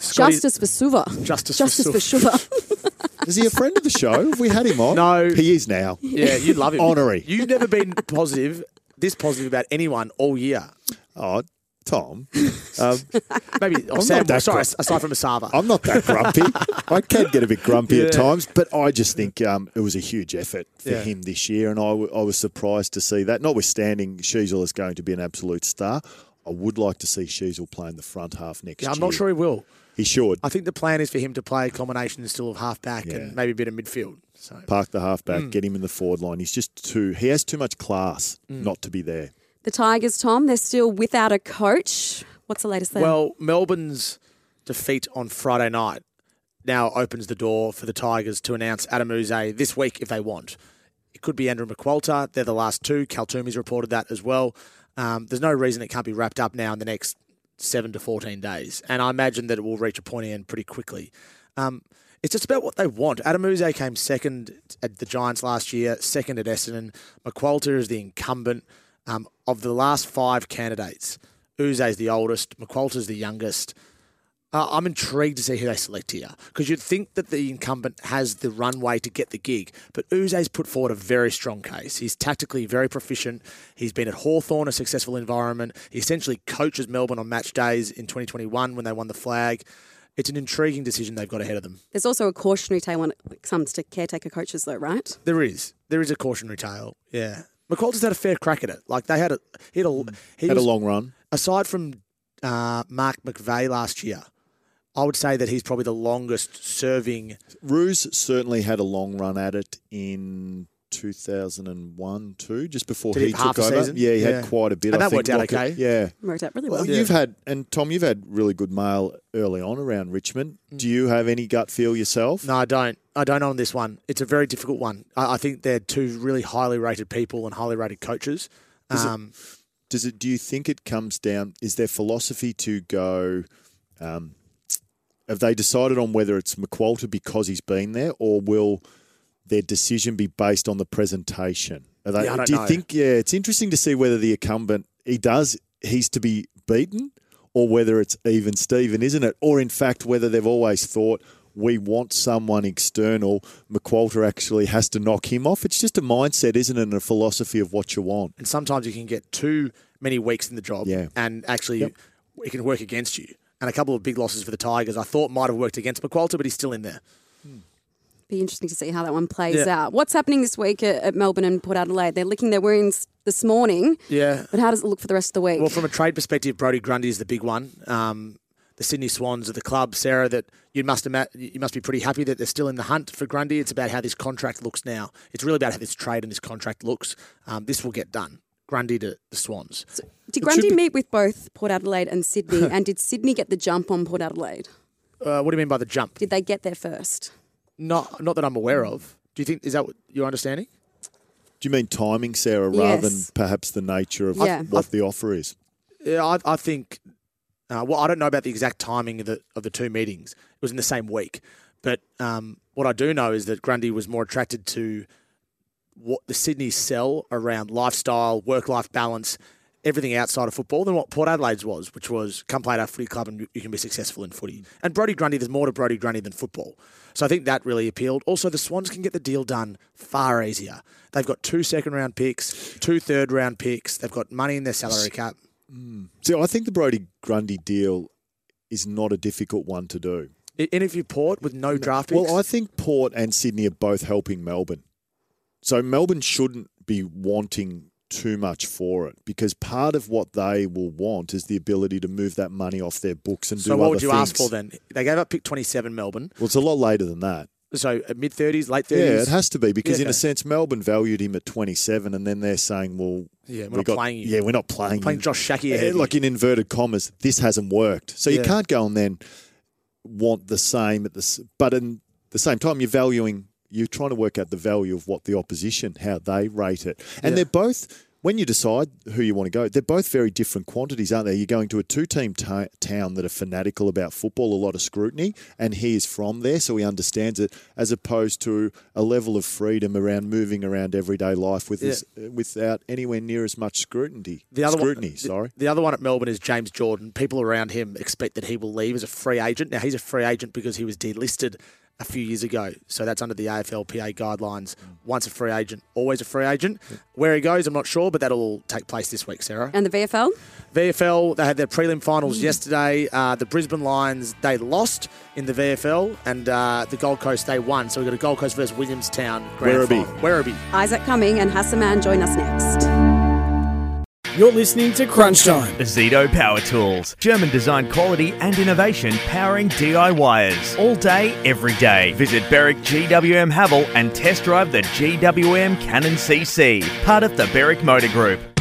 Scotty- Justice for Suva. Justice, Justice for for Suva. Is he a friend of the show? Have we had him on? No. he is now. Yeah, you love him. Honorary. You've never been positive, this positive about anyone all year. Oh, Tom. Um, Maybe I'm Sam. not that sorry, aside from Asava. I'm not that grumpy. I can get a bit grumpy at times, but I just think um, it was a huge effort for Yeah. him this year, and I, w- I was surprised to see that. Notwithstanding, Sheezel is going to be an absolute star. I would like to see Sheezel play in the front half next Yeah, year. I'm not sure he will. He should I think the plan is for him to play a combination still of half back Yeah. and maybe a bit of midfield. So park the halfback, Mm. get him in the forward line. He's just too. He has too much class Mm. not to be there. The Tigers, Tom, they're still without a coach. What's the latest there? Well, Melbourne's defeat on Friday night now opens the door for the Tigers to announce Adam Yze this week if they want. It could be Andrew McQualter. They're the last two. Cal Twomey's reported that as well. Um, there's no reason it can't be wrapped up now in the next seven to 14 days. And I imagine that it will reach a pointy end pretty quickly. Um, it's just about what they want. Adam Yze came second at the Giants last year, second at Essendon. McQualter is the incumbent. Um, of the last five candidates, Yze's the oldest, McQualter's the youngest. Uh, I'm intrigued to see who they select here because you'd think that the incumbent has the runway to get the gig, but Yze's put forward a very strong case. He's tactically very proficient. He's been at Hawthorn, a successful environment. He essentially coaches Melbourne on match days in 2021 when they won the flag. It's an intriguing decision they've got ahead of them. There's also a cautionary tale when it comes to caretaker coaches, though, right? There is. There is a cautionary tale. Yeah. McQualter's had a fair crack at it. Like they had a he had a he Had was- a long run. aside from uh, Mark McVeigh last year, I would say that he's probably the longest serving. Ruse certainly had a long run at it in 2001 too, just before Did he he took over. season? Yeah, he Yeah. had quite a bit. And I that think worked out Rocket- okay. Yeah. Worked out really Well, well. you've had and Tom, you've had really good mail early on around Richmond. Do you have any gut feel yourself? No, I don't. I don't on this one. It's a very difficult one. I, I think they're two really highly rated people and highly rated coaches. Is it- Um, Does it? Do you think it comes down? Is their philosophy to go? Um, have they decided on whether it's McQualter because he's been there, or will their decision be based on the presentation? Are they, Yeah, I don't do you know. think? Yeah, it's interesting to see whether the incumbent he does he's to be beaten, or whether it's even Stephen, isn't it? Or in fact, whether they've always thought we want someone external. McQualter actually has to knock him off. It's just a mindset, isn't it? And a philosophy of what you want. and sometimes you can get too many weeks in the job, Yeah. and actually Yep. it can work against you. And a couple of big losses for the Tigers, I thought might have worked against McQualter, but he's still in there. Be interesting to see how that one plays Yeah. out. What's happening this week at, at Melbourne and Port Adelaide? They're licking their wounds this morning, Yeah. but how does it look for the rest of the week? Well, from a trade perspective, Brodie Grundy is the big one. Um, the Sydney Swans are the club, Sarah. That you must you must be pretty happy that they're still in the hunt for Grundy. It's about how this contract looks now. It's really about how this trade and this contract looks. Um, this will get done. Grundy to the Swans. did Grundy meet with both Port Adelaide and Sydney? and did Sydney get the jump on Port Adelaide? Uh, what do you mean by the jump? Did they get there first? Not not that I'm aware of. Do you think is that your understanding? Do you mean timing, Sarah, rather than perhaps the nature of Yeah. what the offer is? Yeah, I, I think. Uh, well, I don't know about the exact timing of the of the two meetings. It was in the same week, but um, what I do know is that Grundy was more attracted to what the Sydney sell around lifestyle, work life balance, everything outside of football than what Port Adelaide's was, which was come play at our footy club and you- you can be successful in footy. And Brodie Grundy, there's more to Brodie Grundy than football. So I think that really appealed. Also, the Swans can get the deal done far easier. They've got two second round picks, two third round picks. They've got money in their salary cap. Mm. See, I think the Brody Grundy deal is not a difficult one to do. I- Interview Port with no draft picks. Well, I think Port and Sydney are both helping Melbourne. So Melbourne shouldn't be wanting too much for it because part of what they will want is the ability to move that money off their books and do other things. so what would you things. ask for then? They gave up pick 27 Melbourne. Well, it's a lot later than that. So uh, mid 30s, late 30s? Yeah, it has to be because Yeah, in a sense, Melbourne valued him at 27, and then they're saying, "Well, Yeah, we're we not got- playing you. Yeah, we're not playing. Playing you. Josh Shackey you. like in inverted commas, this hasn't worked. So you can't go and then want the same at the, s- but in the same time, you're valuing. You're trying to work out the value of what the opposition, how they rate it, and Yeah. they're both. When you decide who you want to go, they're both very different quantities, aren't they? You're going to a two-team ta town that are fanatical about football, a lot of scrutiny, and he is from there, so he understands it, as opposed to a level of freedom around moving around everyday life with Yeah. this, without anywhere near as much scrutiny. The other scrutiny, one, sorry. The, the other one at Melbourne is James Jordan. People around him expect that he will leave as a free agent. Now he's a free agent because he was delisted a few years ago. So that's under the AFLPA guidelines. Once a free agent, always a free agent. Where he goes, I'm not sure, but that'll all take place this week, Sarah. And the VFL? VFL, they had their prelim finals yesterday. Uh, the Brisbane Lions, they lost in the VFL, and uh, the Gold Coast, they won. So we've got a Gold Coast versus Williamstown grand Werribee. final. Werribee. Isaac Cumming and Hassa Mann join us next. You're listening to Crunch Time. Zito Power Tools. German design quality and innovation powering DIYers. All day, every day. Visit Berwick GWM Haval and test drive the GWM Cannon CC. Part of the Berwick Motor Group.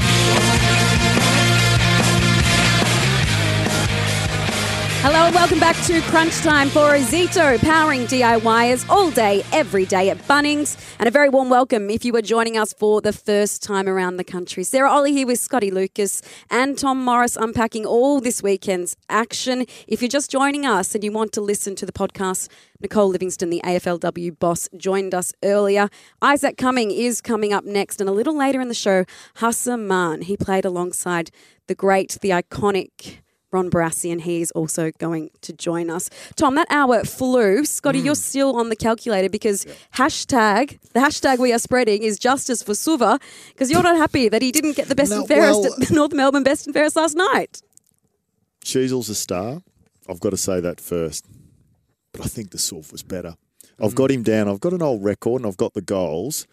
Hello and welcome back to Crunch Time for Zito, powering DIYers all day, every day at Bunnings. And a very warm welcome if you are joining us for the first time around the country. Sarah Olle here with Scotty Lucas and Tom Morris unpacking all this weekend's action. If you're just joining us and you want to listen to the podcast, Nicole Livingstone, the AFLW boss, joined us earlier. Isaac Cumming is coming up next, and a little later in the show, Hassa Mann. He played alongside the great, the iconic Ron Barassi, and he is also going to join us. Tom, that hour flew. Scotty, Mm. you're still on the calculator because hashtag the hashtag we are spreading is justice for Suva because you're not happy that he didn't get the best No, and fairest well- at the North Melbourne Best and Fairest last night. Sheezel's a star. I've got to say that first. But I think the Sylph was better. I've got him down. I've got an old record and I've got the goals.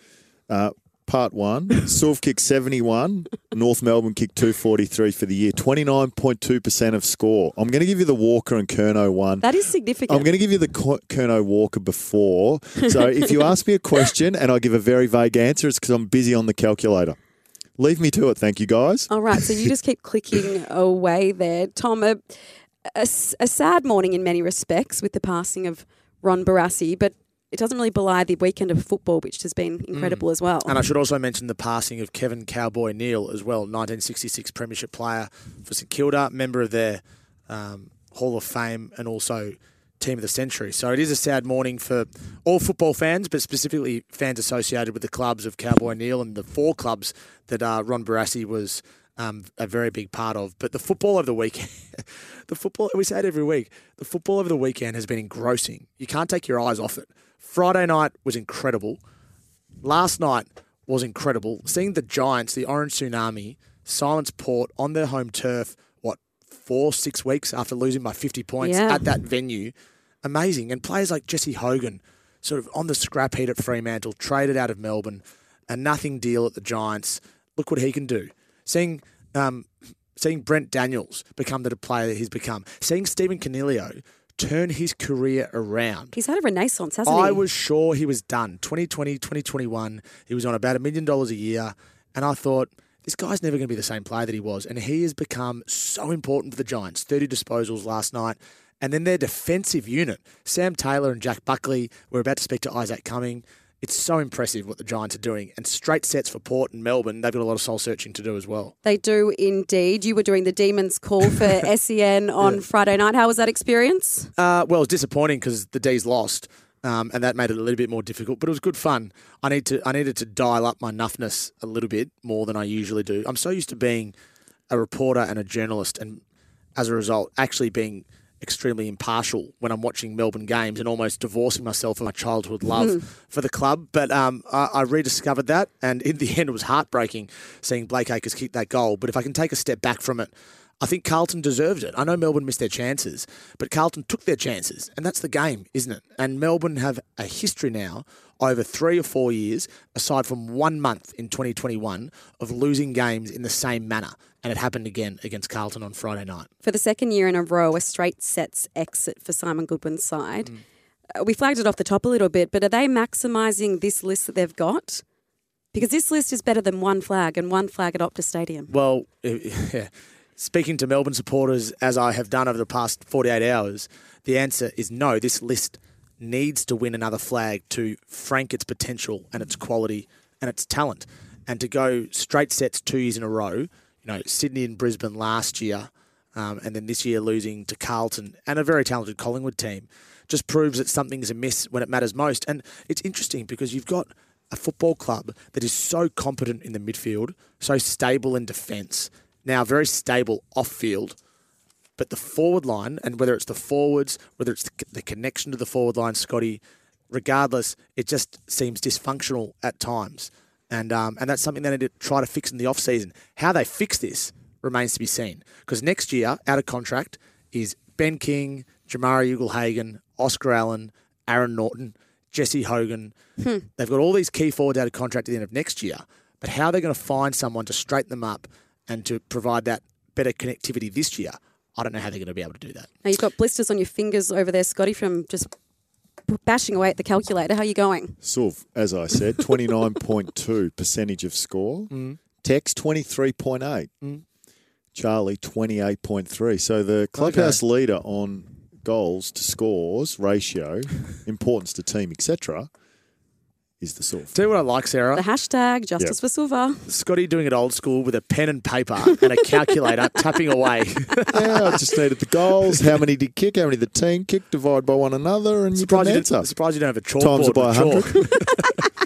Uh, part one, Sylph kicked 71, North Melbourne kicked 243 for the year, 29.2% of score. I'm going to give you the Walker and Curnow one. That is significant. I'm going to give you the Curnow Walker before. So if you ask me a question and I give a very vague answer, it's because I'm busy on the calculator. Leave me to it. Thank you, guys. All right, so you just keep clicking away there. Tom, A sad morning in many respects with the passing of Ron Barassi, but it doesn't really belie the weekend of football, which has been incredible as well. And I should also mention the passing of Kevin Cowboy Neal as well, 1966 Premiership player for St Kilda, member of their um, Hall of Fame and also Team of the Century. So it is a sad morning for all football fans, but specifically fans associated with the clubs of Cowboy Neal and the four clubs that uh, Ron Barassi was um, a very big part of. But the football of the weekend, the football, we say it every week, the football of the weekend has been engrossing. You can't take your eyes off it. Friday night was incredible last night was incredible. Seeing the Giants, the Orange Tsunami, silence Port on their home turf, what, four, six weeks after losing by 50 points Yeah. at that venue. Amazing. And players like Jesse Hogan, sort of on the scrap heap at Fremantle, traded out of Melbourne, a nothing deal at the Giants. Look what he can do. Seeing. Um, Seeing Brent Daniels become the player that he's become, seeing Stephen Coniglio turn his career around, He's had a renaissance, hasn't I he? I was sure he was done. 2020, 2021, he was on about a million dollars a year. And I thought, this guy's never going to be the same player that he was. And he has become so important for the Giants. 30 disposals last night. And then their defensive unit, Sam Taylor and Jack Buckley, we're about to speak to Isaac Cumming. It's so impressive what the Giants are doing. And straight sets for Port and Melbourne. They've got a lot of soul searching to do as well. They do indeed. You were doing the Demons call for SEN on Friday night. How was that experience? Uh, well, it was disappointing because the D's lost, um, and that made it a little bit more difficult. But it was good fun. I need to I needed to dial up my nuffness a little bit more than I usually do. I'm so used to being a reporter and a journalist, and as a result, actually being extremely impartial when I'm watching Melbourne games and almost divorcing myself from my childhood love Hmm. for the club. But um, I, I rediscovered that, and in the end, it was heartbreaking seeing Blake Acres keep that goal. But if I can take a step back from it, I think Carlton deserved it. I know Melbourne missed their chances, but Carlton took their chances, and that's the game, isn't it? And Melbourne have a history now over three or four years, aside from one month in 2021, of losing games in the same manner. And it happened again against Carlton on Friday night. For the second year in a row, a straight sets exit for Simon Goodwin's side. Uh, We flagged it off the top a little bit, but are they maximising this list that they've got? Because this list is better than one flag and one flag at Optus Stadium. Well, yeah. Speaking to Melbourne supporters as I have done over the past 48 hours, the answer is no. This list needs to win another flag to frank its potential and its quality and its talent. And to go straight sets two years in a row, you know, Sydney and Brisbane last year, um, and then this year losing to Carlton and a very talented Collingwood team, just proves that something's amiss when it matters most. And it's interesting because you've got a football club that is so competent in the midfield, so stable in defence, now very stable off field. But the forward line, and whether it's the forwards, whether it's the, the connection to the forward line, Scotty, regardless, it just seems dysfunctional at times. And, um, and that's something they need to try to fix in the off season. How they fix this remains to be seen. Because next year, out of contract, is Ben King, Jamarra Ugle-Hagan, Oscar Allen, Aaron Naughton, Jesse Hogan. They've got all these key forwards out of contract at the end of next year. But how they're going to find someone to straighten them up and to provide that better connectivity this year, I don't know how they're going to be able to do that. Now you've got blisters on your fingers over there, Scotty, from just bashing away at the calculator. How are you going? Suv, as I said, 29.2 percentage of score. Mm. Tex, 23.8. Mm. Charlie, 28.3. So the clubhouse leader on goals to scores ratio, importance to team, etc., is the Suv. Tell you what I like, Sarah. The hashtag Justice for Silver. Scotty doing it old school with a pen and paper and a calculator, tapping away. yeah, I just needed the goals. How many did kick? How many the team kick? Divide by one another, and you got Surprised an you, answer. didn't, surprised you don't have a chalkboard. Times it by with 100.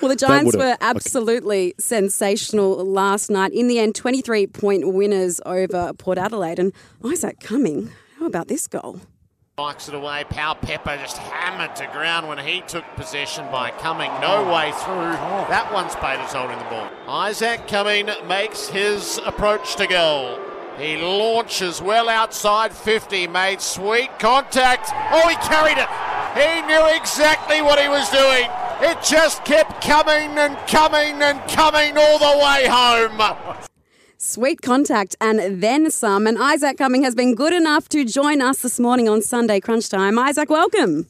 Well, the Giants would've- were absolutely sensational last night. In the end, 23 point winners over Port Adelaide. And Isaac Cumming, how about this goal? Bikes it away. Power Pepper just hammered to ground when he took possession by coming No way through. That one Spader's holding the ball. Isaac Cumming makes his approach to goal. He launches well outside 50, made sweet contact. Oh, he carried it. He knew exactly what he was doing. It just kept coming and coming and coming all the way home. Sweet contact and then some. And Isaac Cumming has been good enough to join us this morning on Sunday Crunch Time. Isaac, welcome.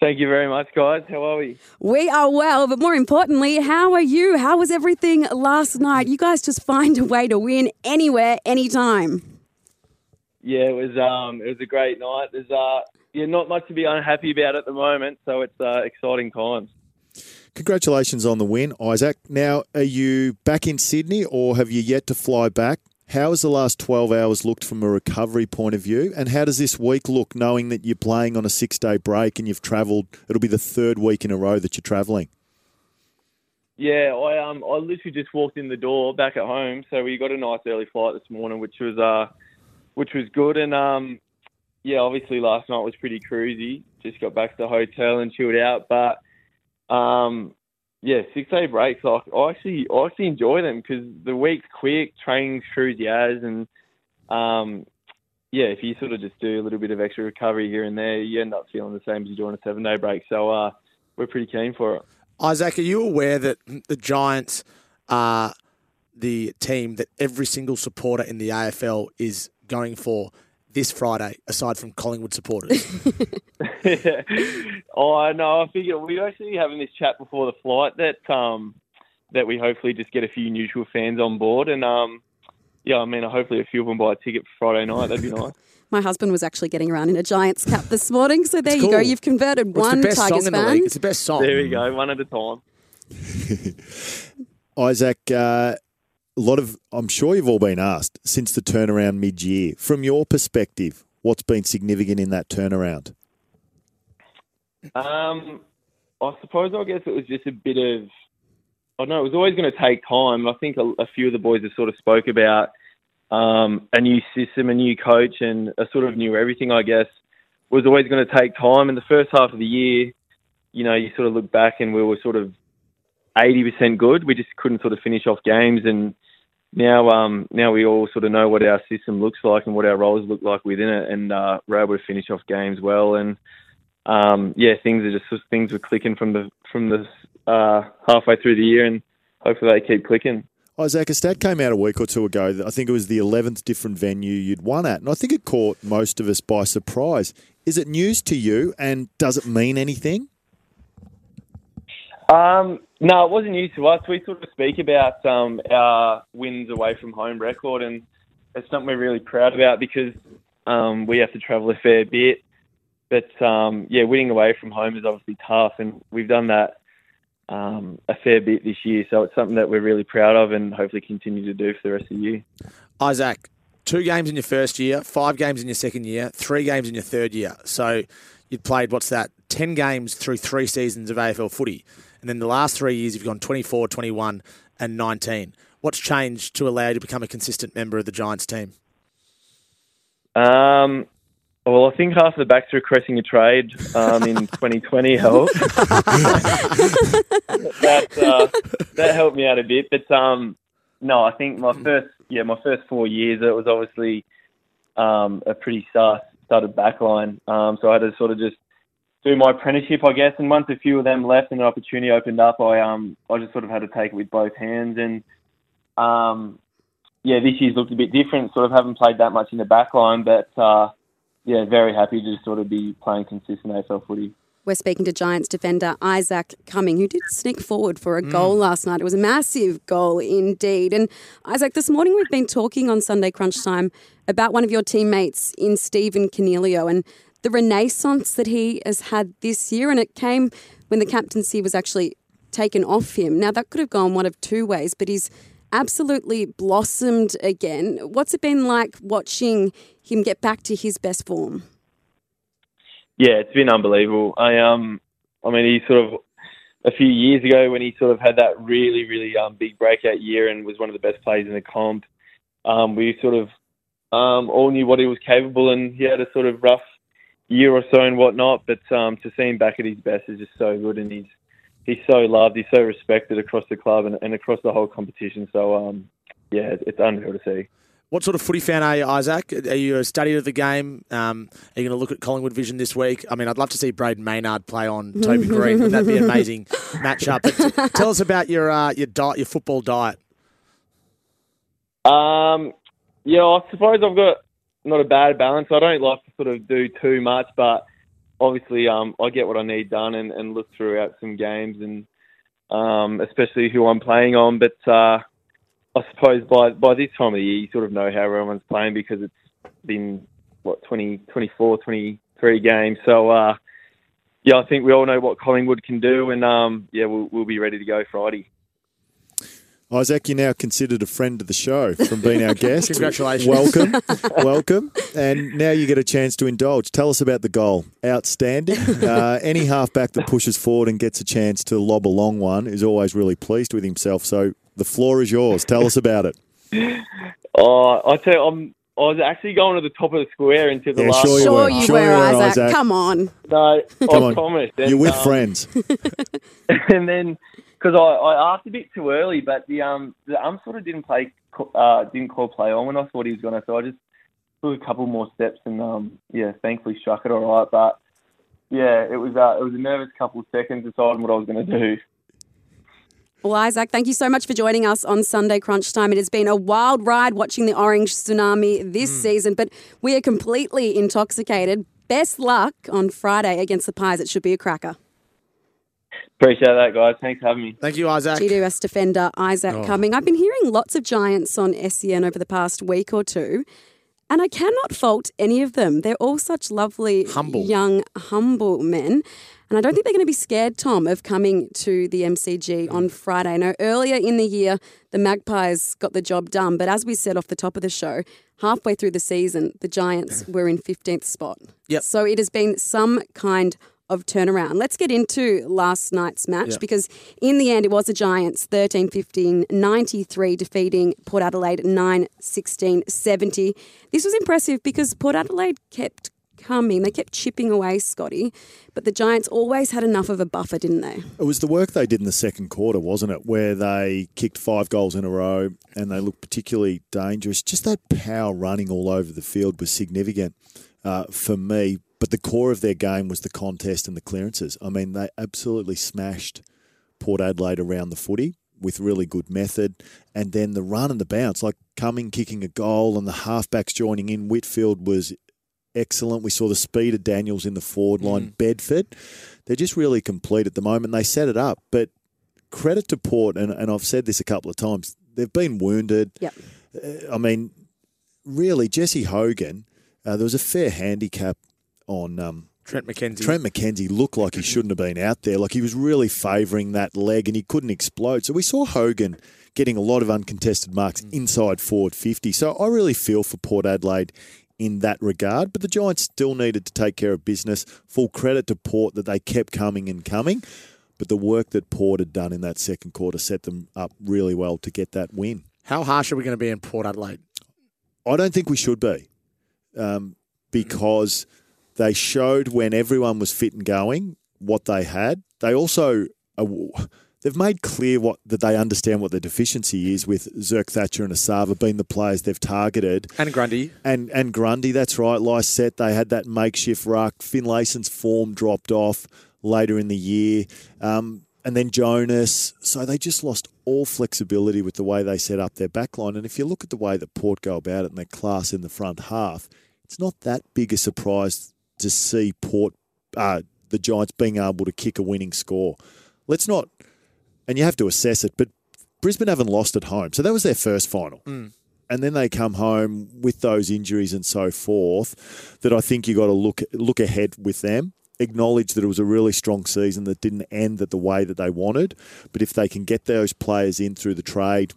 Thank you very much, guys. How are we? We are well, but more importantly, how are you? How was everything last night? You guys just find a way to win anywhere, anytime. Yeah, it was um, it was a great night. There's uh, yeah, not much to be unhappy about at the moment, so it's uh, exciting times. Congratulations on the win, Isaac. Now, are you back in Sydney or have you yet to fly back? How has the last 12 hours looked from a recovery point of view? And how does this week look knowing that you're playing on a six day break and you've travelled? It'll be the third week in a row that you're travelling. Yeah, I um, I literally just walked in the door back at home, so we got a nice early flight this morning, which was uh, which was good, and um, yeah, obviously last night was pretty cruisy. Just got back to the hotel and chilled out, but um, yeah, six day breaks. Like I actually, I actually enjoy them because the week's quick, training's the as, and um, yeah, if you sort of just do a little bit of extra recovery here and there, you end up feeling the same as you do on a seven day break. So uh, we're pretty keen for it. Isaac, are you aware that the Giants are the team that every single supporter in the AFL is going for this Friday, aside from Collingwood supporters? oh no, I figured we were actually having this chat before the flight that um that we hopefully just get a few neutral fans on board and um yeah, I mean hopefully a few of them buy a ticket for Friday night. That'd be nice. My husband was actually getting around in a Giants cap this morning, so there you go. You've converted Well, it's one the best Tigers song in the fan. league. It's the best song. There we go, one at a time. Isaac, uh, a lot of, I'm sure you've all been asked since the turnaround mid year. From your perspective, what's been significant in that turnaround? Um, I suppose I guess it was just a bit of I know it was always going to take time. I think a, a few of the boys have sort of spoke about um, a new system, a new coach, and a sort of new everything. I guess was always going to take time. In the first half of the year, you know, you sort of look back and we were sort of eighty percent good. We just couldn't sort of finish off games, and now um, now we all sort of know what our system looks like and what our roles look like within it, and uh, we're able to finish off games well. And um, yeah, things are just things were clicking from the from the uh, halfway through the year, and hopefully they keep clicking. Isaac, a stat came out a week or two ago. I think it was the 11th different venue you'd won at, and I think it caught most of us by surprise. Is it news to you, and does it mean anything? Um, no, it wasn't news to us. We sort of speak about um, our wins away from home record, and it's something we're really proud about because um, we have to travel a fair bit. But um, yeah, winning away from home is obviously tough, and we've done that um, a fair bit this year. So it's something that we're really proud of, and hopefully continue to do for the rest of the year. Isaac, two games in your first year, five games in your second year, three games in your third year. So you'd played what's that? Ten games through three seasons of AFL footy. And then the last three years, you've gone 24, 21, and 19. What's changed to allow you to become a consistent member of the Giants team? Um, well, I think half of the backs requesting a trade um, in 2020 helped. that uh, that helped me out a bit, but um, no, I think my first yeah my first four years it was obviously um, a pretty star started backline, um, so I had to sort of just do my apprenticeship, I guess. And once a few of them left and an opportunity opened up, I um I just sort of had to take it with both hands. And um yeah, this year's looked a bit different. Sort of haven't played that much in the back line, but uh, yeah, very happy to just sort of be playing consistent AFL footy. We're speaking to Giants defender Isaac Cumming, who did sneak forward for a goal last night. It was a massive goal indeed. And Isaac, this morning we've been talking on Sunday Crunch Time about one of your teammates in Stephen Coniglio and the renaissance that he has had this year. And it came when the captaincy was actually taken off him. Now, that could have gone one of two ways, but he's absolutely blossomed again. What's it been like watching him get back to his best form? Yeah, it's been unbelievable. I um, I mean, he sort of a few years ago when he sort of had that really, really um, big breakout year and was one of the best players in the comp. Um, we sort of um, all knew what he was capable, and he had a sort of rough year or so and whatnot. But um, to see him back at his best is just so good, and he's he's so loved, he's so respected across the club and, and across the whole competition. So um, yeah, it's unreal to see. What sort of footy fan are you, Isaac? Are you a study of the game? Um, are you going to look at Collingwood Vision this week? I mean, I'd love to see Brayden Maynard play on Toby Greene. Wouldn't that be an amazing matchup? But t- tell us about your uh, your diet, your football diet. Um, yeah, I suppose I've got not a bad balance. I don't like to sort of do too much, but obviously um, I get what I need done and, and look throughout some games and um, especially who I'm playing on. But uh, I suppose by by this time of the year, you sort of know how everyone's playing because it's been what 20, 24, 23 games. So uh, yeah, I think we all know what Collingwood can do, and um, yeah, we'll, we'll be ready to go Friday. Isaac, you're now considered a friend of the show from being our guest. Congratulations. Welcome, welcome. And now you get a chance to indulge. Tell us about the goal. Outstanding. Uh, any halfback that pushes forward and gets a chance to lob a long one is always really pleased with himself. So the floor is yours. Tell us about it. Oh, I tell you, I'm. I was actually going to the top of the square into the Yeah, last. sure you Sure were. you Sure were, you were, Isaac. Isaac. Come on. No, Come I on. promised. And, You're with um, friends. and then because I, I asked a bit too early, but the um the ump sort of didn't play uh didn't call play on when I thought he was gonna, so I just took a couple more steps and um yeah, thankfully struck it all right. But yeah, it was uh, it was a nervous couple of seconds deciding what I was gonna do. Well, Isaac, thank you so much for joining us on Sunday Crunch Time. It has been a wild ride watching the Orange Tsunami this season, but we are completely intoxicated. Best luck on Friday against the Pies. It should be a cracker. Appreciate that, guys. Thanks for having me. Thank you, Isaac. GWS defender Isaac Oh. Cumming. I've been hearing lots of Giants on SEN over the past week or two, and I cannot fault any of them. They're all such lovely, Humble. young, humble men. And I don't think they're going to be scared, Tom, of coming to the MCG on Friday. I know earlier in the year, the Magpies got the job done, but as we said off the top of the show, halfway through the season, the Giants were in 15th spot. Yep. So it has been some kind of turnaround. Let's get into last night's match Yeah. because in the end it was the Giants 13 15 93 defeating Port Adelaide 9 16 70. This was impressive because Port Adelaide kept coming. They kept chipping away, Scotty, but the Giants always had enough of a buffer, didn't they? It was the work they did in the second quarter, wasn't it? Where they kicked five goals in a row and they looked particularly dangerous. Just that power running all over the field was significant uh, for me. But the core of their game was the contest and the clearances. I mean, they absolutely smashed Port Adelaide around the footy with really good method. And then the run and the bounce, like coming, kicking a goal, and the halfbacks joining in. Whitfield was excellent. We saw the speed of Daniels in the forward line. Bedford, they're just really complete at the moment. They set it up, but credit to Port, and, and I've said this a couple of times, they've been wounded. Yep. Uh, I mean, really, Jesse Hogan, uh, there was a fair handicap on. Um, Trent McKenzie. Trent McKenzie looked like he shouldn't have been out there. Like he was really favouring that leg and he couldn't explode. So we saw Hogan getting a lot of uncontested marks inside forward 50. So I really feel for Port Adelaide in that regard. But the Giants still needed to take care of business. Full credit to Port that they kept coming and coming. But the work that Port had done in that second quarter set them up really well to get that win. How harsh are we going to be in Port Adelaide? I don't think we should be, um, because they showed when everyone was fit and going what they had. They also uh, they've made clear what that they understand what the deficiency is with Zerk Thatcher and Esava being the players they've targeted. And Grundy. And and Grundy, that's right. Lycett, they had that makeshift ruck. Finlayson's form dropped off later in the year. Um, and then Jonas. So they just lost all flexibility with the way they set up their backline. And if you look at the way that Port go about it and their class in the front half, it's not that big a surprise to see Port, uh, the Giants being able to kick a winning score. Let's not, and you have to assess it, but Brisbane haven't lost at home. So that was their first final Mm. and then they come home with those injuries and so forth that I think you got to look look ahead with them acknowledge that it was a really strong season that didn't end at the way that they wanted but if they can get those players in through the trade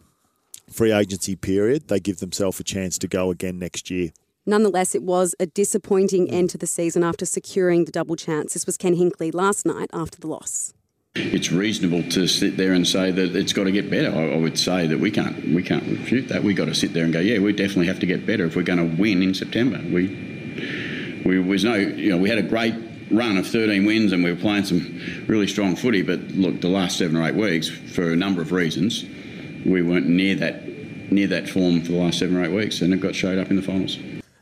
free agency period they give themselves a chance to go again next year Nonetheless, it was a disappointing mm. end to the season after securing the double chance. This was Ken Hinkley last night after the loss. it's reasonable to sit there and say that it's got to get better. I, I would say that we can't we can't refute that. We got to sit there and go, yeah, we definitely have to get better if we're going to win in September. We we was no you know we had a great run of 13 wins and we were playing some really strong footy, but look, the last seven or eight weeks for a number of reasons, we weren't near that near that form for the last seven or eight weeks, and it got showed up in the finals.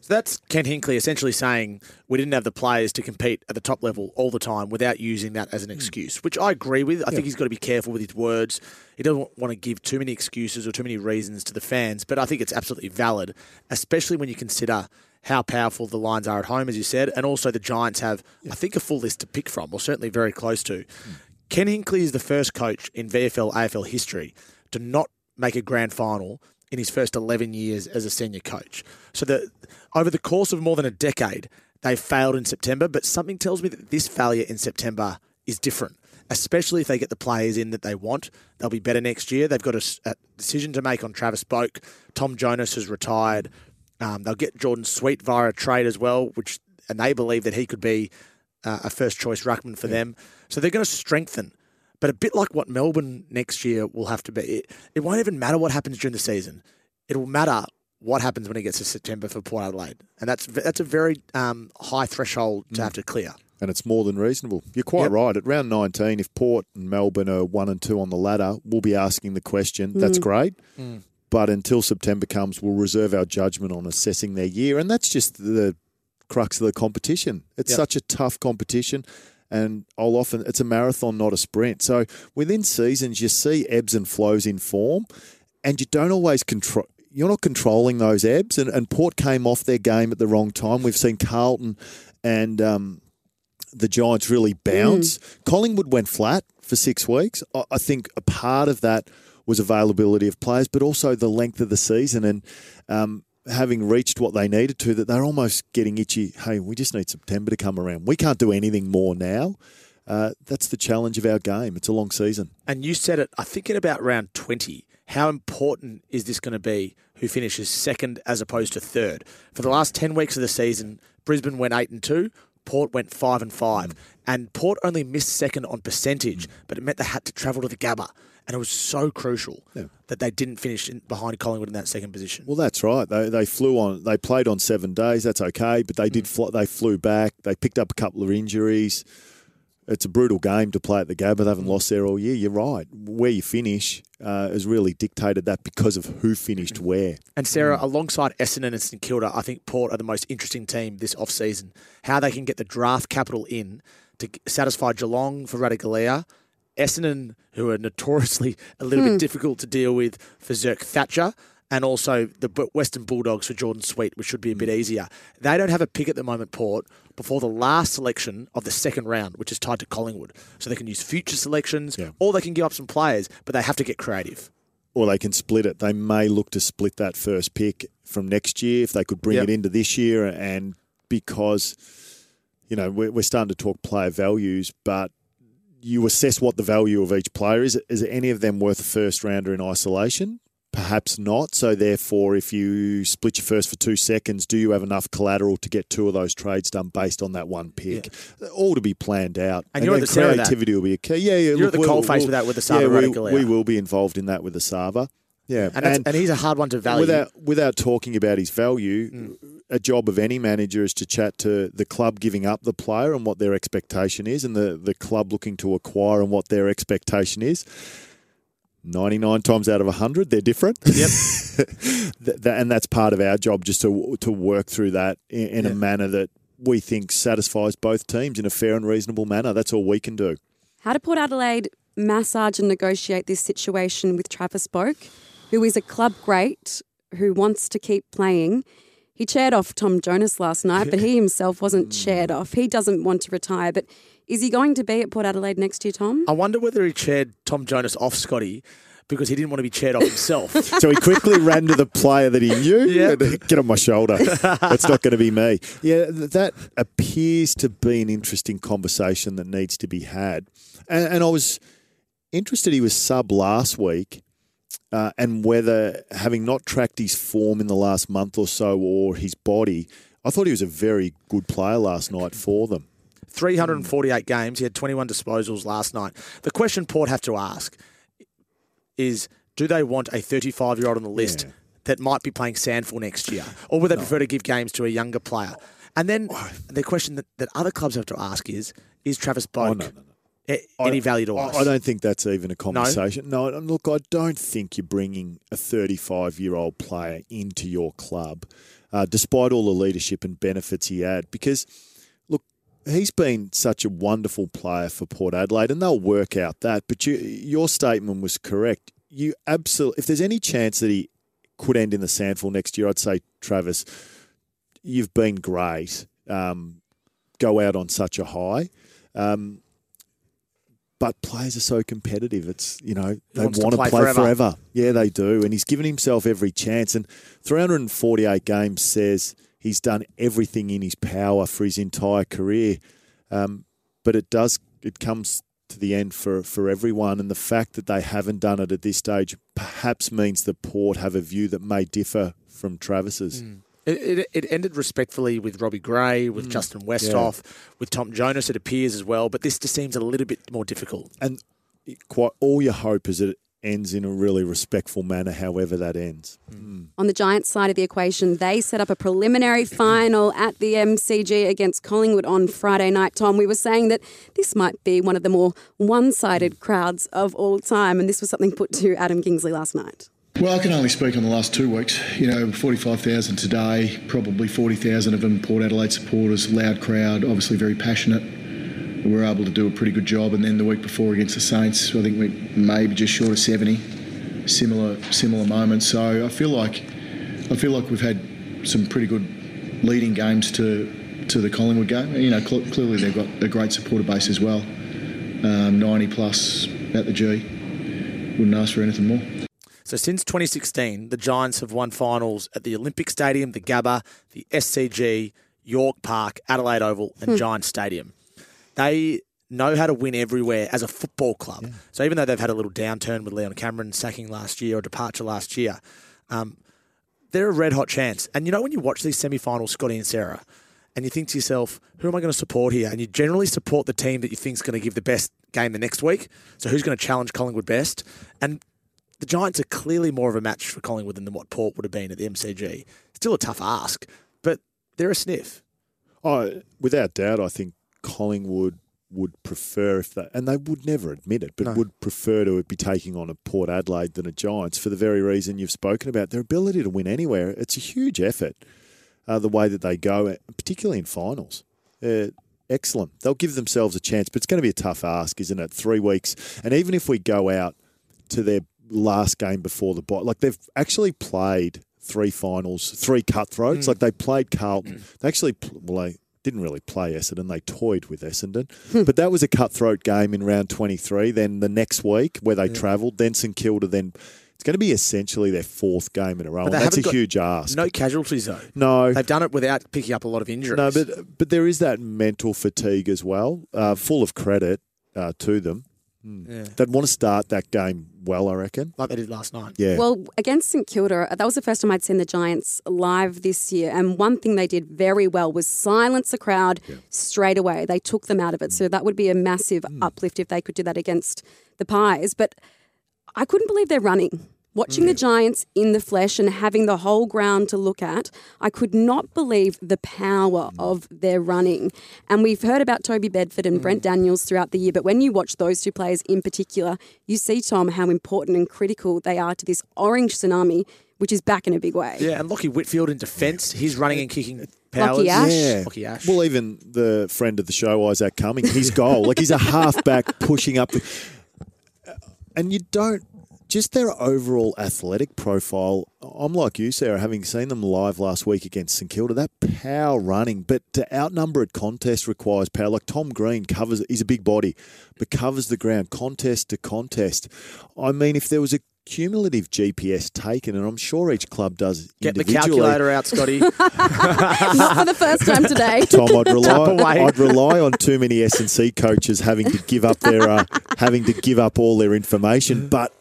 So that's Ken Hinkley essentially saying we didn't have the players to compete at the top level all the time without using that as an hmm. excuse, which I agree with. I think he's got to be careful with his words. He doesn't want to give too many excuses or too many reasons to the fans, but I think it's absolutely valid, especially when you consider how powerful the Lions are at home, as you said, and also the Giants have, I think, a full list to pick from, or certainly very close to. Hmm. Ken Hinkley is the first coach in VFL AFL history to not make a grand final in his first 11 years as a senior coach. So the over the course of more than a decade, they failed in September, but something tells me that this failure in September is different. Especially if they get the players in that they want, they'll be better next year. They've got a decision to make on Travis Boak. Tom Jonas has retired. Um, they'll get Jordon Sweet via a trade as well, which and they believe that he could be uh, a first choice ruckman for them. So they're going to strengthen. But a bit like what Melbourne next year will have to be, it, it won't even matter what happens during the season. It will matter what happens when it gets to September for Port Adelaide, and that's that's a very um, high threshold to have to clear. and it's more than reasonable. You're quite Yep. right. At round 19, if Port and Melbourne are one and two on the ladder, we'll be asking the question. That's Mm. great. Mm. But until September comes, we'll reserve our judgment on assessing their year. And that's just the crux of the competition. It's Yep. such a tough competition. And I'll often, it's a marathon, not a sprint. So within seasons, you see ebbs and flows in form, and you don't always control. You're not controlling those ebbs, and, and Port came off their game at the wrong time. We've seen Carlton and um, the Giants really bounce. Collingwood went flat for six weeks. I, I think a part of that was availability of players, but also the length of the season and um, having reached what they needed to, that they're almost getting itchy. Hey, we just need September to come around. We can't do anything more now. Uh, that's the challenge of our game. It's a long season. And you said it, I think, at about round 20. How important is this going to be who finishes second as opposed to third? For the last 10 weeks of the season, Brisbane went 8 and 2, Port went five and five, and Port only missed second on percentage, but it meant they had to travel to the Gabba, and it was so crucial that they didn't finish in, behind Collingwood in that second position. Well, that's right. They they flew on. They played on seven days. That's okay, but they did. Mm. Fly, they flew back. They picked up a couple of injuries. It's a brutal game to play at the Gabba. They haven't mm. lost there all year. You're right. Where you finish uh, has really dictated that because of who finished mm-hmm. where. And Sarah, mm. alongside Essendon and St Kilda, I think Port are the most interesting team this off-season. How they can get the draft capital in to satisfy Geelong for Ratugolea, Essendon, who are notoriously a little Hmm. bit difficult to deal with for Zerk Thatcher, and also the Western Bulldogs for Jordon Sweet, which should be a bit easier. They don't have a pick at the moment, Port, before the last selection of the second round, which is tied to Collingwood. So they can use future selections, or they can give up some players, but they have to get creative. Or they can split it. They may look to split that first pick from next year if they could bring Yep. it into this year. And because, you know, we're, we're starting to talk player values, but you assess what the value of each player is. Is any of them worth a first rounder in isolation? Perhaps not. So therefore, if you split your first for two seconds, do you have enough collateral to get two of those trades done based on that one pick? All to be planned out. And you're at then the centre of that. creativity will be a key. Yeah, yeah. You're look, at the we'll- coalface we'll- with that with the Sava Yeah, we, we will be involved in that with the Sava. Yeah, And, that's, and he's a hard one to value. Without without talking about his value, hmm. a job of any manager is to chat to the club giving up the player and what their expectation is, and the, the club looking to acquire and what their expectation is. 99 times out of 100, they're different. Yep. And that's part of our job, just to, to work through that in, in a manner that we think satisfies both teams in a fair and reasonable manner. That's all we can do. How did Port Adelaide massage and negotiate this situation with Travis Boak, who is a club great who wants to keep playing? He chaired off Tom Jonas last night, but he himself wasn't hmm. chaired off. He doesn't want to retire, but is he going to be at Port Adelaide next year, Tom? I wonder whether he chaired Tom Jonas off Scotty because he didn't want to be chaired off himself. So he quickly ran to the player that he knew. and, Get on my shoulder. That's not going to be me. Yeah, that appears to be an interesting conversation that needs to be had. And, and I was interested. He was sub last week, uh, and whether having not tracked his form in the last month or so or his body, I thought he was a very good player last night for them. 348 games. He had 21 disposals last night. The question Port have to ask is do they want a 35 year old on the list that might be playing SANFL next year? Or would they prefer to give games to a younger player? And then the question that, that other clubs have to ask is is Travis Boak a- any value to us? I don't think that's even a conversation. No, and look, I don't think you're bringing a 35 year old player into your club, uh, despite all the leadership and benefits he had, because look, he's been such a wonderful player for Port Adelaide, and they'll work out that. But you, your statement was correct. You absolutely, if there's any chance that he could end in the SANFL next year, I'd say Travis, you've been great. Um, go out on such a high. Um, but players are so competitive. It's you know they want to play play, forever. forever. Yeah, they do, and he's given himself every chance. And 348 games says he's done everything in his power for his entire career. Um, but it does it comes to the end for for everyone, and the fact that they haven't done it at this stage perhaps means the Port have a view that may differ from Travis's. It, it, it ended respectfully with Robbie Gray, with mm. Justin Westhoff, with Tom Jonas, it appears as well. But this just seems a little bit more difficult. And quite all your hope is that it ends in a really respectful manner, however that ends. Hmm. Hmm. On the Giants side of the equation, they set up a preliminary final at the MCG against Collingwood on Friday night. Tom, we were saying that this might be one of the more one sided crowds of all time, and this was something put to Adam Kingsley last night. Well, I can only speak on the last two weeks. You know, 45,000 today, probably 40,000 of them Port Adelaide supporters, loud crowd, obviously very passionate. We were able to do a pretty good job. And then the week before against the Saints, I think we maybe just short of 70. Similar, similar moments. So I feel like, I feel like we've had some pretty good leading games to to the Collingwood game. You know, cl- clearly they've got a great supporter base as well. Um, 90 plus at the G. Wouldn't ask for anything more. So since 2016, the Giants have won finals at the Olympic Stadium, the Gabba, the SCG, York Park, Adelaide Oval, and Hmm. Giant Stadium. They know how to win everywhere as a football club. So even though they've had a little downturn with Leon Cameron sacking last year or departure last year, um, they're a red hot chance. And you know when you watch these semi-finals, Scotty and Sarah, and you think to yourself, who am I going to support here? And you generally support the team that you think is going to give the best game the next week. So who's going to challenge Collingwood best? And the Giants are clearly more of a match for Collingwood than what Port would have been at the MCG. Still a tough ask, but they're a sniff. Oh, without doubt, I think Collingwood would prefer if they, and they would never admit it, but No. would prefer to be taking on a Port Adelaide than a Giants for the very reason you've spoken about their ability to win anywhere. It's a huge effort, uh, the way that they go, particularly in finals. Uh, excellent. They'll give themselves a chance, but it's going to be a tough ask, isn't it? Three weeks, and even if we go out to their last game before the bye, like they've actually played three finals, three cutthroats. Mm. Like they played Carlton. They actually, well, they didn't really play Essendon. They toyed with Essendon, but that was a cutthroat game in round twenty three. Then the next week where they Yeah. travelled, then St Kilda. Then it's going to be essentially their fourth game in a row. And that's a huge ask. No casualties though. No, They've done it without picking up a lot of injuries. no, but but there is that mental fatigue as well. Uh, full of credit uh, to them. Yeah. They'd want to start that game well, I reckon. like they did last night. Yeah. Well, against St Kilda, that was the first time I'd seen the Giants live this year. And one thing they did very well was silence the crowd straight away. They took them out of it. So mm. that would be a massive mm. uplift if they could do that against the Pies. But I couldn't believe they're running. Watching the mm. Giants in the flesh and having the whole ground to look at, I could not believe the power mm. of their running. And we've heard about Toby Bedford and Brent mm. Daniels throughout the year, but when you watch those two players in particular, you see, Tom, how important and critical they are to this orange tsunami, which is back in a big way. Yeah, and Lachie Whitfield in defence, he's running and kicking powers. Lachie Ash. Yeah. Lachie Ash. Well, even the friend of the show, Isaac Cumming, his goal, like he's a halfback pushing up. The, and you don't, just their overall athletic profile. I'm like you, Sarah, having seen them live last week against St Kilda, that power running, but to outnumber at contest requires power. Like Tom Green covers, he's a big body, but covers the ground contest to contest. I mean, if there was a cumulative GPS taken, and I'm sure each club does Get the calculator out, Scotty. Not for the first time today. Tom, I'd rely, I'd rely on too many S and C coaches having to give up their uh, having to give up all their information. But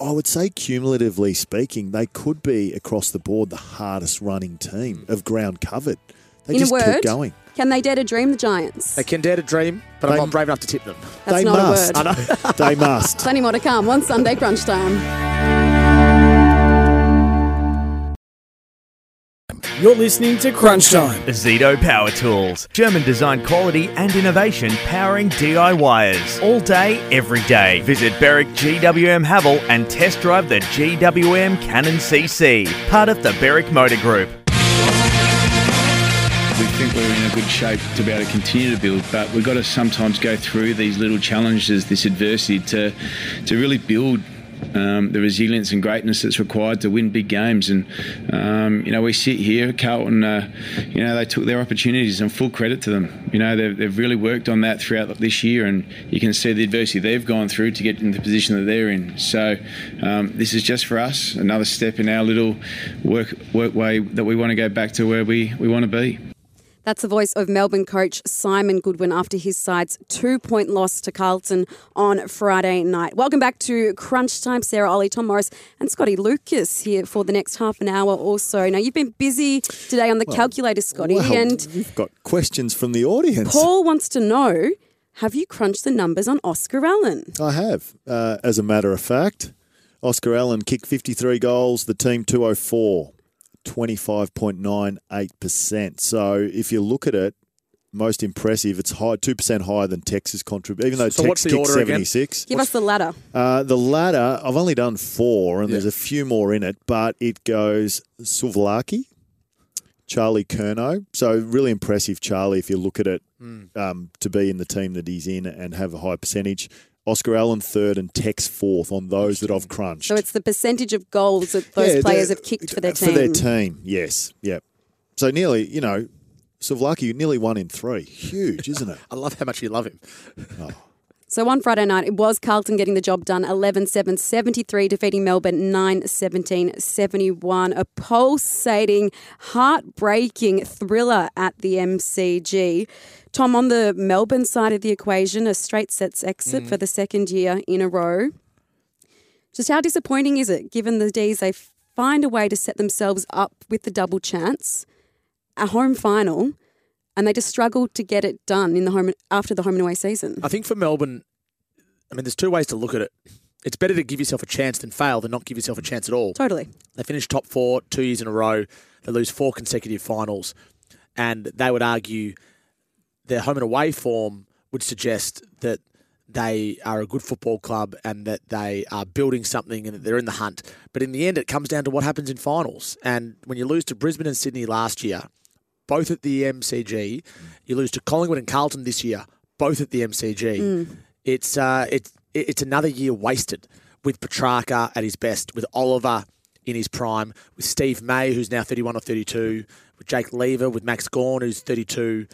I would say, cumulatively speaking, they could be across the board the hardest running team of ground covered. They in just a word, keep going. can they dare to dream the Giants? they can dare to dream, but I'm not brave enough to tip them. That's they not must. a word. they must. Plenty more to come. One Sunday crunch time. You're listening to Crunch Time. Ozito Power Tools. German design quality and innovation powering DIYers. All day, every day. Visit Berwick GWM Haval and test drive the GWM Cannon CC. Part of the Berwick Motor Group. We think we're in a good shape to be able to continue to build, but we've got to sometimes go through these little challenges, this adversity, to to really build um, the resilience and greatness that's required to win big games. And um, you know, we sit here, Carlton. Uh, you know, they took their opportunities, and full credit to them. You know, they've, they've really worked on that throughout this year, and you can see the adversity they've gone through to get in the position that they're in. So um, this is just for us another step in our little work work way that we want to go back to where we, we want to be. That's the voice of Melbourne coach Simon Goodwin after his side's two point loss to Carlton on Friday night. Welcome back to Crunch Time. Sarah Olle, Tom Morris, and Scotty Lucas here for the next half an hour or so. Now, you've been busy today on the calculator, Scotty, Well, and we've got questions from the audience. Paul wants to know have you crunched the numbers on Oscar Allen? I have. Uh, as a matter of fact, Oscar Allen kicked 53 goals, the team 204, 25.98%. So if you look at it, most impressive, it's high, 2% higher than Tex's contribute, even though So Tex kicked 76. Give us the ladder. Uh, the ladder, I've only done four, and there's a few more in it, but it goes Suvlaki, Charlie Curnow. So really impressive, Charlie, if you look at it, um, to be in the team that he's in and have a high percentage. Oscar Allen third and Tex fourth on those that I've crunched. So it's the percentage of goals that those Yeah, players the- have kicked for their team. For their team, yes. Yep. So nearly, you know, Suvlaki, nearly one in three. Huge, isn't it? I love how much you love him. Oh. So on Friday night, it was Carlton getting the job done 11 7 73, defeating Melbourne 9 17 71. A pulsating, heartbreaking thriller at the MCG. Tom, on the Melbourne side of the equation, a straight sets exit mm. for the second year in a row. Just how disappointing is it, given the D's they find a way to set themselves up with the double chance, a home final, and they just struggled to get it done in the home after the home and away season. I think for Melbourne, I mean, there's two ways to look at it. It's better to give yourself a chance than fail than not give yourself a chance at all. Totally. They finished top four two years in a row. They lose four consecutive finals, and they would argue their home and away form would suggest that they are a good football club and that they are building something and that they're in the hunt. But in the end, it comes down to what happens in finals. And when you lose to Brisbane and Sydney last year, both at the MCG, you lose to Collingwood and Carlton this year, both at the MCG. Mm. It's uh, it's it's another year wasted with Petrarca at his best, with Oliver in his prime, with Steve May, who's now 31 or 32, with Jake Lever, with Max Gawn, who's 32.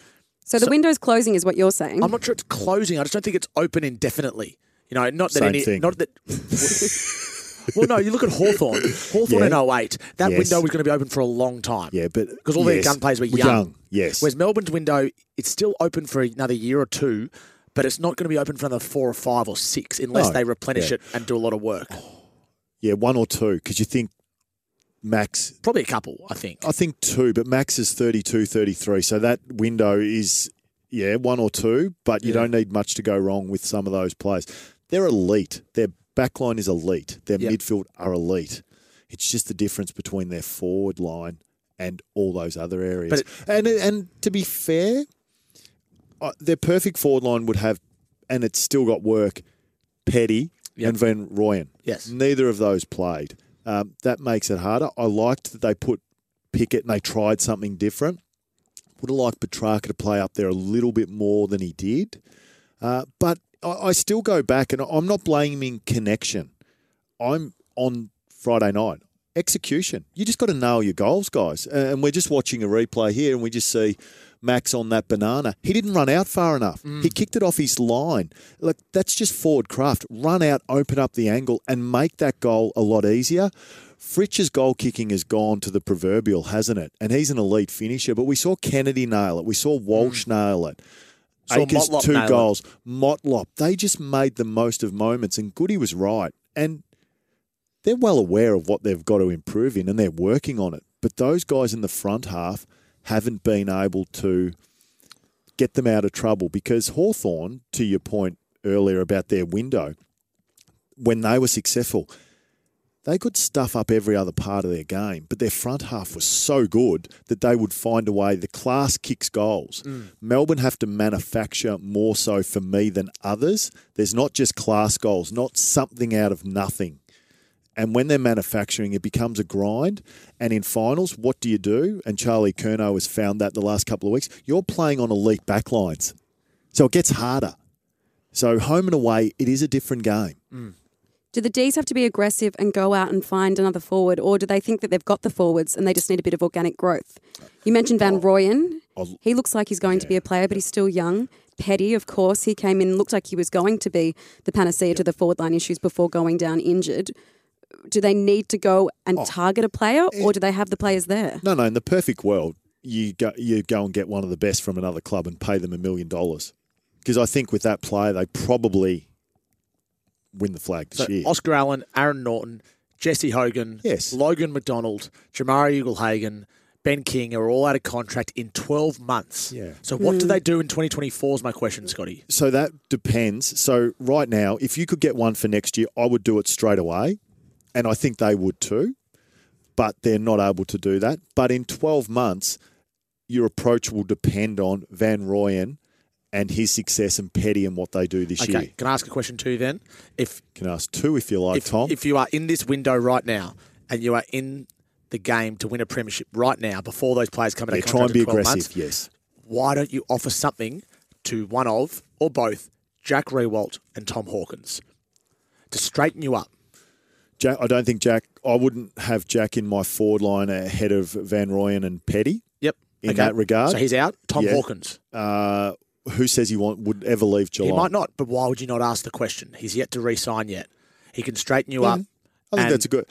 So the window's closing, is what you're saying. I'm not sure it's closing. I just don't think it's open indefinitely. You know, not that Same any, thing. not that. well, no, you look at Hawthorn. Hawthorn Yeah. in 08, that Yes. window was going to be open for a long time. Yeah, but because all their yes, gun players were were young. young, yes. Whereas Melbourne's window, it's still open for another year or two, but it's not going to be open for another four or five or six unless No, they replenish yeah. it and do a lot of work. Yeah, one or two, because you think Max. Probably a couple, I think. I think two, but Max is 32, 33. So that window is, yeah, one or two, but you Yeah. don't need much to go wrong with some of those players. They're elite. Their backline is elite. Their Yep. midfield are elite. It's just the difference between their forward line and all those other areas. It- and and to be fair, uh, their perfect forward line would have, and it's still got work, Petty and Van Rooyen. Yes. Neither of those played. Um, that makes it harder. I liked that they put Pickett and they tried something different. Would have liked Petrarca to play up there a little bit more than he did. Uh, but I, I still go back, and I'm not blaming connection. I'm on Friday night. Execution. You just got to nail your goals, guys. And we're just watching a replay here, and we just see Max on that banana. He didn't run out far enough. Mm. He kicked it off his line. Look, that's just forward craft. Run out, open up the angle, and make that goal a lot easier. Fritsch's goal kicking has gone to the proverbial, hasn't it? And he's an elite finisher. But we saw Kennedy nail it. We saw Walsh mm. nail it. Saw Acres, Motlop two nail it. goals. Motlop. They just made the most of moments, and Goody was right. And they're well aware of what they've got to improve in, and they're working on it. But those guys in the front half haven't been able to get them out of trouble because Hawthorn, to your point earlier about their window, when they were successful, they could stuff up every other part of their game, but their front half was so good that they would find a way. The class kicks goals. Mm. Melbourne have to manufacture more so for me than others. There's not just class goals, not something out of nothing. And when they're manufacturing, it becomes a grind. And in finals, what do you do? And Charlie Curnow has found that the last couple of weeks. You're playing on elite backlines. So it gets harder. So home and away, it is a different game. Mm. Do the D's have to be aggressive and go out and find another forward, or do they think that they've got the forwards and they just need a bit of organic growth? You mentioned Van oh, Royen. He looks like he's going to be a player, but he's still young. Petty, of course, he came in, looked like he was going to be the panacea to the forward line issues before going down injured. Do they need to go and target a player, or do they have the players there? No, no. In the perfect world, you go you go and get one of the best from another club and pay them a million dollars. Because I think with that player, they probably win the flag this So year. Oscar Allen, Aaron Naughton, Jesse Hogan, Yes. Logan McDonald, Jamarra Ugle-Hagan, Ben King are all out of contract in 12 months. Yeah. So what do Mm. they do in 2024 is my question, Scotty. So that depends. So right now, if you could get one for next year, I would do it straight away, and I think they would too. But they're not able to do that. But in 12 months, your approach will depend on Van Rooyen and his success and Petty and what they do this Okay, year. can I ask a question too then? If Can ask two if you like, if, Tom. if you are in this window right now and you are in the game to win a premiership right now before those players come out yeah, of try and be aggressive. months, Yes. why don't you offer something to one of or both Jack Riewoldt and Tom Hawkins to straighten you up? Jack, I don't think Jack. I wouldn't have Jack in my forward line ahead of Van Rooyen and Petty. Yep. In Okay. that regard, So he's out. Tom Yeah. Hawkins. Uh, who says he want, would ever leave Geelong? He might not, but why would you not ask the question? He's yet to re-sign yet. He can straighten you Yeah, up. I think that's a good.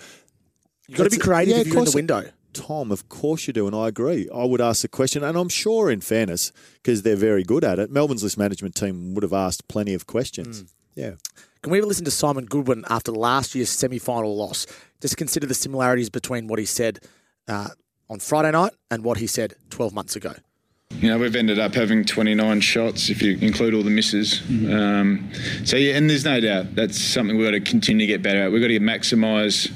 You've got to be creative yeah, if you're in the window. Tom, of course you do, and I agree. I would ask the question, and I'm sure, in fairness, because they're very good at it, Melbourne's list management team would have asked plenty of questions. Mm. Yeah. Can we ever listen to Simon Goodwin after last year's semi-final loss? Just consider the similarities between what he said uh, on Friday night and what he said 12 months ago. You know, we've ended up having 29 shots if you include all the misses. Um, so, yeah, and there's no doubt that's something we've got to continue to get better at. We've got to maximise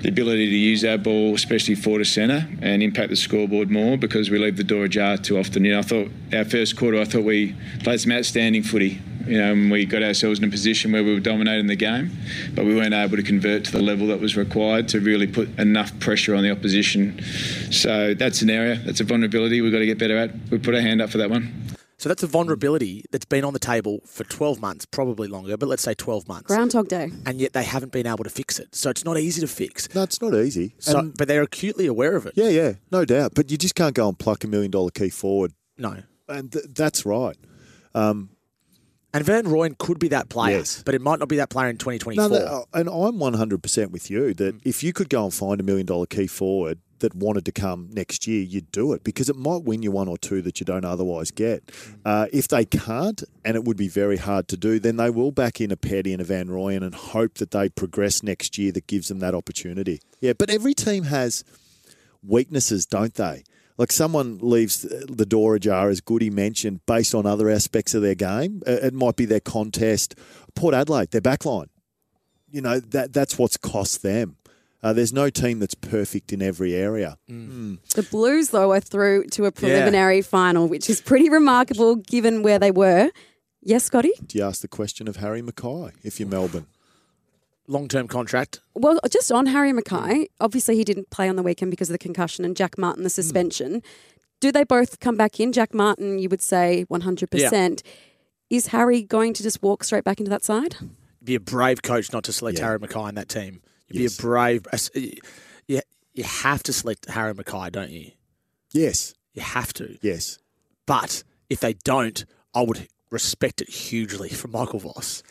the ability to use our ball, especially forward to centre, and impact the scoreboard more because we leave the door ajar too often. You know, I thought our first quarter, I thought we played some outstanding footy. You know, and we got ourselves in a position where we were dominating the game, but we weren't able to convert to the level that was required to really put enough pressure on the opposition. So that's an area, that's a vulnerability we've got to get better at. We put our hand up for that one. So that's a vulnerability that's been on the table for 12 months, probably longer, but let's say 12 months. Groundhog Day. And yet they haven't been able to fix it. So it's not easy to fix. No, it's not easy. So, And- but they're acutely aware of it. Yeah, yeah, no doubt. But you just can't go and pluck a million dollar key forward. No. And th- that's right. Um, And Van Rooyen could be that player, Yes. but it might not be that player in 2024. no, and I'm 100% with you that if you could go and find a million dollar key forward that wanted to come next year, you'd do it because it might win you one or two that you don't otherwise get. Uh, if they can't, and it would be very hard to do, then they will back in a Petty and a Van Rooyen and hope that they progress next year that gives them that opportunity. Yeah, but every team has weaknesses, don't they? Like someone leaves the door ajar, as Goody mentioned, based on other aspects of their game. Uh, It might be their contest. Port Adelaide, their backline. You know that that's what's cost them. Uh, there's no team that's perfect in every area. Mm. The Blues, though, are through to a preliminary final, which is pretty remarkable given where they were. Yes, Scotty? Do you ask the question of Harry McKay if you're Melbourne? Long term contract. Well, just on Harry McKay, obviously he didn't play on the weekend because of the concussion, and Jack Martin, the hmm. suspension. Do they both come back in? Jack Martin, you would say 100%. Is Harry going to just walk straight back into that side? Be a brave coach not to select Yeah. Harry McKay in that team. You'd Yes. be a brave. You, you have to select Harry McKay, don't you? Yes. You have to. Yes. But if they don't, I would respect it hugely from Michael Voss.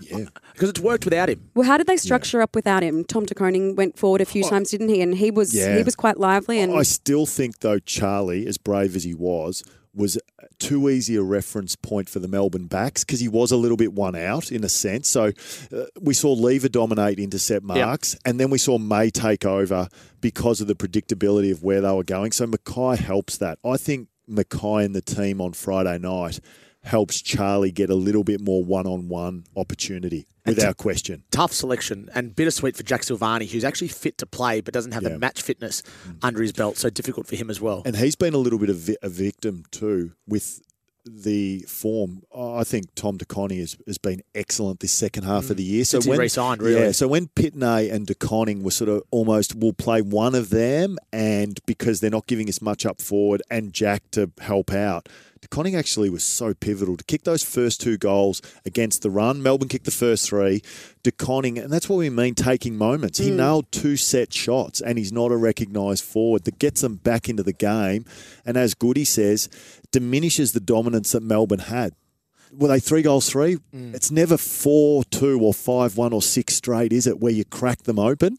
Yeah. Because it's worked without him. Well, how did they structure up without him? Tom de Koning went forward a few times, didn't he? And he was Yeah. he was quite lively. And I still think, though, Charlie, as brave as he was, was too easy a reference point for the Melbourne backs because he was a little bit one out in a sense. So uh, we saw Lever dominate intercept marks, and then we saw May take over because of the predictability of where they were going. So McKay helps that. I think McKay and the team on Friday night helps Charlie get a little bit more one-on-one opportunity, without question. Tough selection and bittersweet for Jack Silvagni, who's actually fit to play but doesn't have Yeah. the match fitness under his belt. So difficult for him as well. And he's been a little bit of vi- a victim too with the form. I think Tom de Koning has, has been excellent this second half of the year. Mm. Since he when re-signed, really. yeah, so when Pittonet and De Koning were sort of almost we'll play one of them, and because they're not giving us much up forward, and Jack to help out. De Koning actually was so pivotal to kick those first two goals against the run. Melbourne kicked the first three. De Koning, and that's what we mean taking moments. He hmm. nailed two set shots, and he's not a recognised forward that gets them back into the game. And as Goody says, diminishes the dominance that Melbourne had. Were they three goals three? Hmm. It's never four two or five one or six straight, is it? Where you crack them open.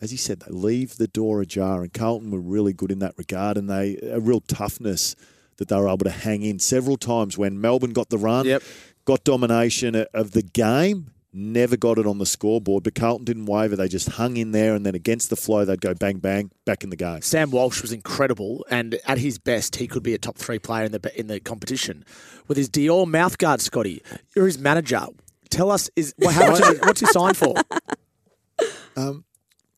As he said, they leave the door ajar, and Carlton were really good in that regard, and they a real toughness that they were able to hang in several times when Melbourne got the run, got domination of the game, never got it on the scoreboard, but Carlton didn't waver. They just hung in there, and then against the flow, they'd go bang bang back in the game. Sam Walsh was incredible, and at his best, he could be a top three player in the in the competition. With his Dior mouthguard, Scotty, you're his manager. Tell us, is well, how much? what's he signed for? Um,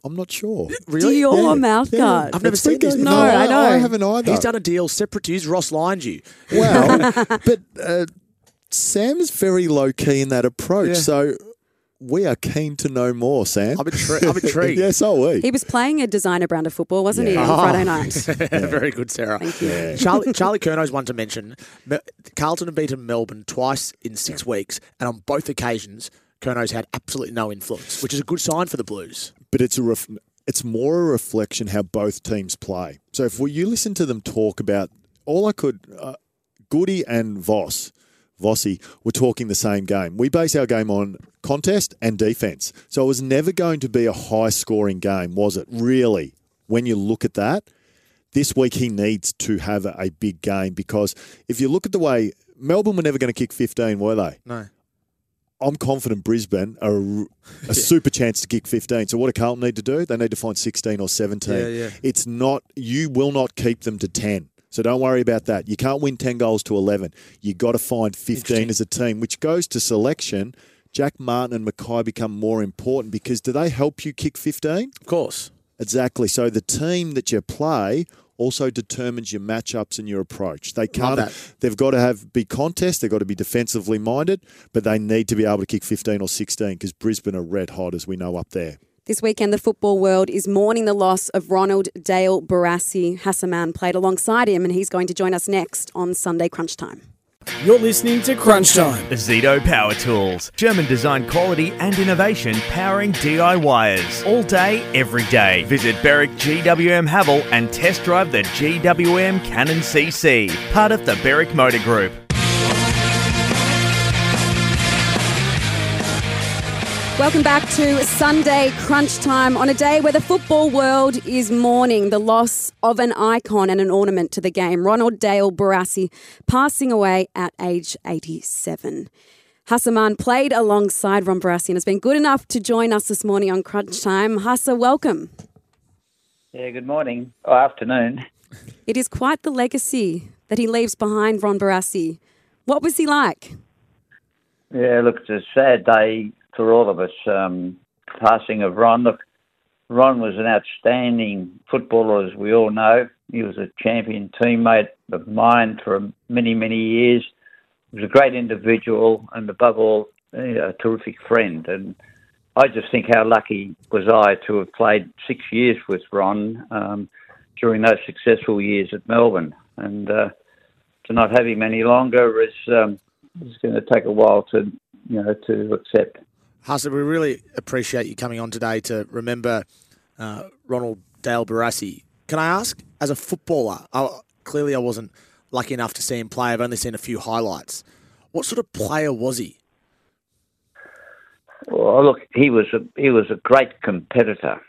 I'm not sure. Really? Dior mouthguard. I've never It's seen been this. No, No, I I- know. I haven't either. He's done a deal separate to you. Ross lined you. Well, but uh, Sam's very low key in that approach. Yeah. So we are keen to know more, Sam. I'm, intri- I'm intrigued. yes, are we? he was playing a designer brand of football, wasn't he, on Oh. Friday night? Very good, Sarah. Thank you. Yeah. Charlie, Charlie Curnow's one to mention. Carlton have beaten Melbourne twice in six weeks, and on both occasions, Curnow's had absolutely no influence, which is a good sign for the Blues. But it's a ref- it's more a reflection how both teams play. So if we, you listen to them talk about all I could, uh, Goody and Voss, Vossi were talking the same game. We base our game on contest and defense. So it was never going to be a high scoring game, was it? Really, when you look at that, this week he needs to have a, a big game because if you look at the way Melbourne were never going to kick 15, were they? No. I'm confident Brisbane are a, a super chance to kick 15. So what do Carlton need to do? They need to find 16 or 17. Yeah, yeah. It's not, you will not keep them to 10. So don't worry about that. You can't win 10 goals to 11. you got to find 15 as a team, which goes to selection. Jack Martin and McKay become more important because do they help you kick 15? Of course. Exactly. So the team that you play also determines your matchups and your approach. They can't. They've got to have big contests. They've got to be defensively minded, but they need to be able to kick 15 or 16 because Brisbane are red hot, as we know up there. This weekend, the football world is mourning the loss of Ronald Dale Barassi. Hassa Mann played alongside him, and he's going to join us next on Sunday Crunch Time. You're listening to Crunch Time. Ozito Power Tools. German design quality and innovation powering DIYers. All day, every day. Visit Berwick GWM Haval and test drive the GWM Cannon CC. Part of the Berwick Motor Group. Welcome back to Sunday Crunch Time on a day where the football world is mourning the loss of an icon and an ornament to the game. Ronald Dale Barassi passing away at age 87. Hassa Mann played alongside Ron Barassi and has been good enough to join us this morning on Crunch Time. Hassa, welcome. Yeah, good morning or afternoon. It is quite the legacy that he leaves behind, Ron Barassi. What was he like? Yeah, look, it's a sad day for all of us. Um, passing of Ron. Look, Ron was an outstanding footballer, as we all know. He was a champion teammate of mine for many, many years. He was a great individual and, above all, a terrific friend. And I just think how lucky was I to have played six years with Ron um, during those successful years at Melbourne. And uh, to not have him any longer is um, is going to take a while to you know to accept. Hassa, we really appreciate you coming on today to remember uh, Ronald Dale Barassi. Can I ask, as a footballer, I, clearly I wasn't lucky enough to see him play. I've only seen a few highlights. What sort of player was he? Well, look, he was a he was a great competitor,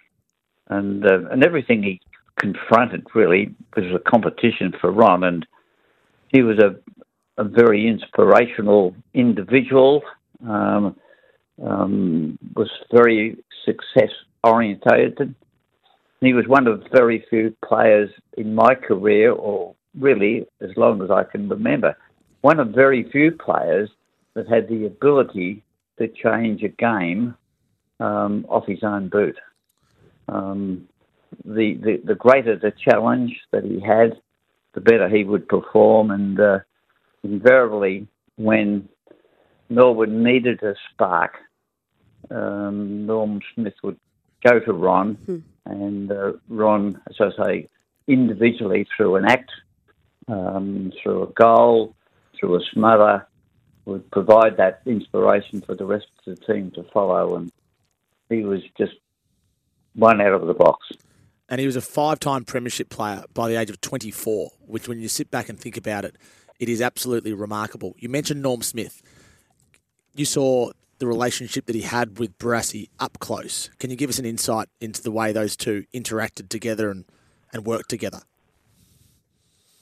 and uh, and everything he confronted really was a competition for Ron, and he was a a very inspirational individual. Um, um, was very success orientated. He was one of very few players in my career, or really as long as I can remember, one of very few players that had the ability to change a game um, off his own boot. Um, the, the the greater the challenge that he had, the better he would perform, and uh, invariably when Melbourne needed a spark, um, Norm Smith would go to Ron, Hmm. and uh, Ron, as I say, individually through an act, um, through a goal, through a smother, would provide that inspiration for the rest of the team to follow. And he was just one out of the box. And he was a five time Premiership player by the age of 24, which, when you sit back and think about it, it is absolutely remarkable. You mentioned Norm Smith. You saw the relationship that he had with Barassi up close. Can you give us an insight into the way those two interacted together and, and worked together?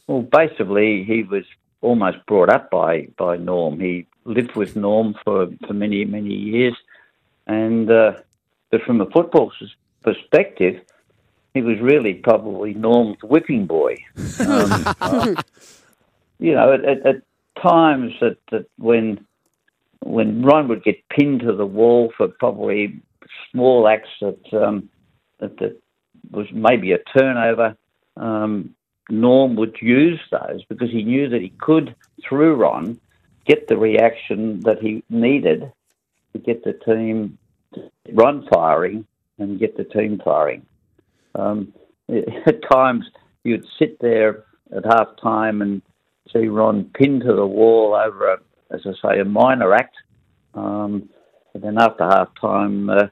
Well, basically, he was almost brought up by, by Norm. He lived with Norm for, for many, many years. And uh, but from a football perspective, he was really probably Norm's whipping boy. Um, uh, you know, at, at, at times that, that when when Ron would get pinned to the wall for probably small acts that um, that, that was maybe a turnover, um, Norm would use those because he knew that he could, through Ron, get the reaction that he needed to get the team run firing and get the team firing. Um, at times, you'd sit there at half time and see Ron pinned to the wall over, a, as I say, a minor act. Um, and then after half time, uh,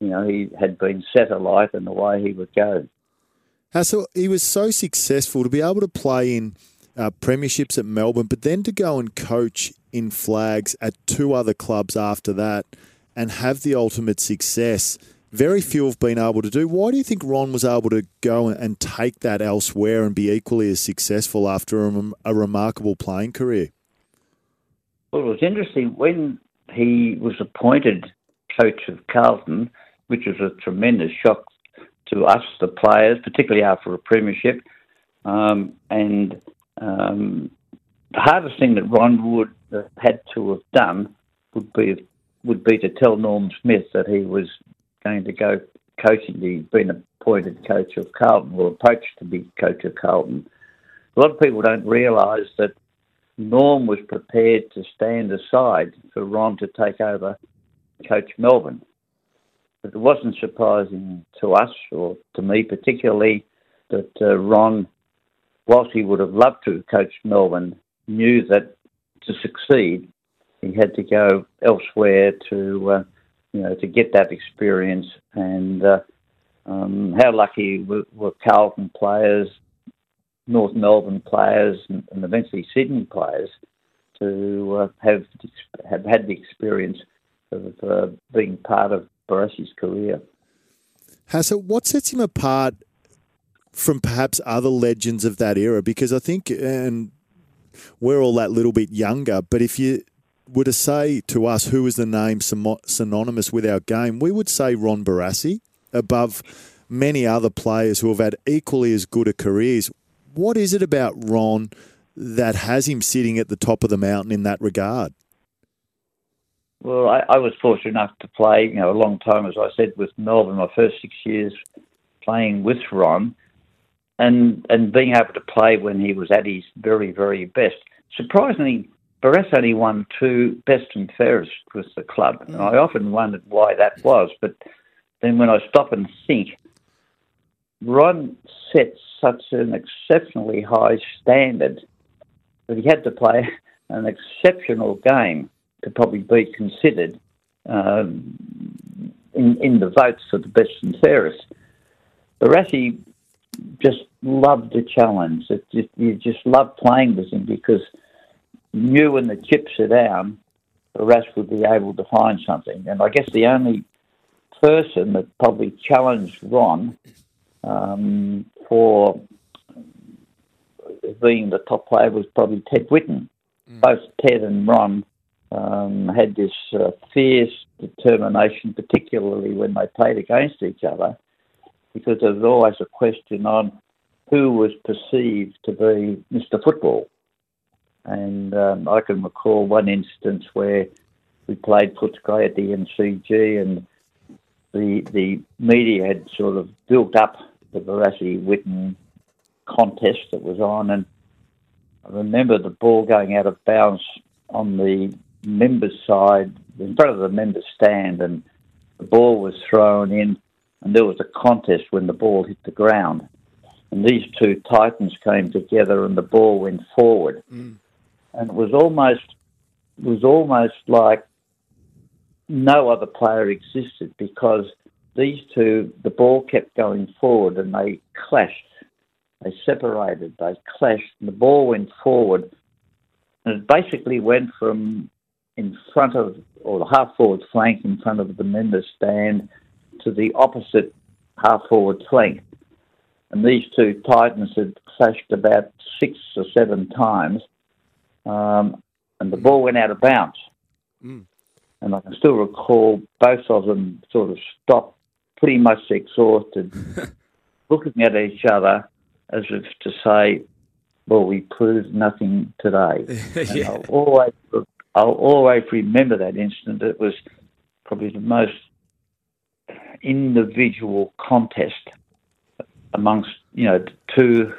you know, he had been set alight and away he would go. Hassa, he was so successful to be able to play in uh, premierships at Melbourne, but then to go and coach in flags at two other clubs after that and have the ultimate success. Very few have been able to do. Why do you think Ron was able to go and take that elsewhere and be equally as successful after a, a remarkable playing career? Well, it was interesting when he was appointed coach of Carlton, which was a tremendous shock to us, the players, particularly after a premiership. Um, and um, the hardest thing that Ron would have had to have done would be would be to tell Norm Smith that he was going to go coaching. He'd been appointed coach of Carlton or approached to be coach of Carlton. A lot of people don't realise that Norm was prepared to stand aside for Ron to take over coach Melbourne. But it wasn't surprising to us or to me particularly that uh, Ron, whilst he would have loved to coach Melbourne, knew that to succeed he had to go elsewhere to uh, you know to get that experience and uh, um, how lucky were, were Carlton players, North Melbourne players, and, eventually Sydney players to uh, have have had the experience of uh, being part of Barassi's career. Hassa, what sets him apart from perhaps other legends of that era? Because I think, and we're all that little bit younger, but if you were to say to us who is the name synonymous with our game, we would say Ron Barassi above many other players who have had equally as good a careers. What is it about Ron that has him sitting at the top of the mountain in that regard? Well, I, I was fortunate enough to play, you know, a long time, as I said, with Melbourne. My first six years playing with Ron, and and being able to play when he was at his very, very best. Surprisingly, Barrass only won two best and fairest with the club. And I mm. often wondered why that was, but then when I stop and think, Ron set such an exceptionally high standard that he had to play an exceptional game to probably be considered um, in, in the votes for the best and fairest. Barassi just loved the challenge. It just, you just loved playing with him because you when the chips are down, Barassi would be able to find something. And I guess the only person that probably challenged Ron um, for being the top player was probably Ted Whitten. Mm. Both Ted and Ron um, had this uh, fierce determination, particularly when they played against each other, because there was always a question on who was perceived to be Mr. Football. And um, I can recall one instance where we played Footscray at the MCG, and the the media had sort of built up the Barassi Whitten contest that was on, and I remember the ball going out of bounds on the members' side, in front of the members' stand, and the ball was thrown in, and there was a contest when the ball hit the ground. And these two titans came together, and the ball went forward, mm. and it was almost it was almost like no other player existed because these two, the ball kept going forward, and they clashed. They separated. They clashed, and the ball went forward, and it basically went from in front of, or the half forward flank in front of the members stand to the opposite half forward flank. And these two Titans had clashed about six or seven times, um, and the ball went out of bounds. Mm. And I can still recall both of them sort of stopped, pretty much exhausted, looking at each other as if to say, well, we proved nothing today. yeah. I'll always I'll always remember that incident. It was probably the most individual contest amongst you know two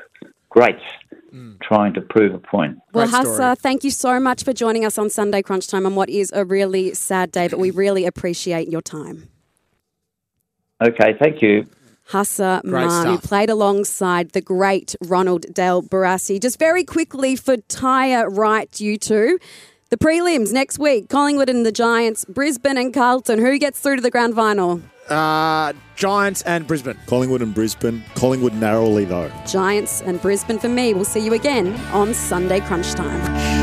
greats mm. trying to prove a point. Well, Hassa, thank you so much for joining us on Sunday Crunch Time on what is a really sad day, but we really appreciate your time. Okay, thank you. Hassa Mann, who played alongside the great Ronald Dale Barassi. Just very quickly for Tyre Right, you two. The prelims next week Collingwood and the Giants, Brisbane and Carlton. Who gets through to the grand final? Uh, Giants and Brisbane. Collingwood and Brisbane. Collingwood narrowly, though. Giants and Brisbane for me. We'll see you again on Sunday Crunch Time.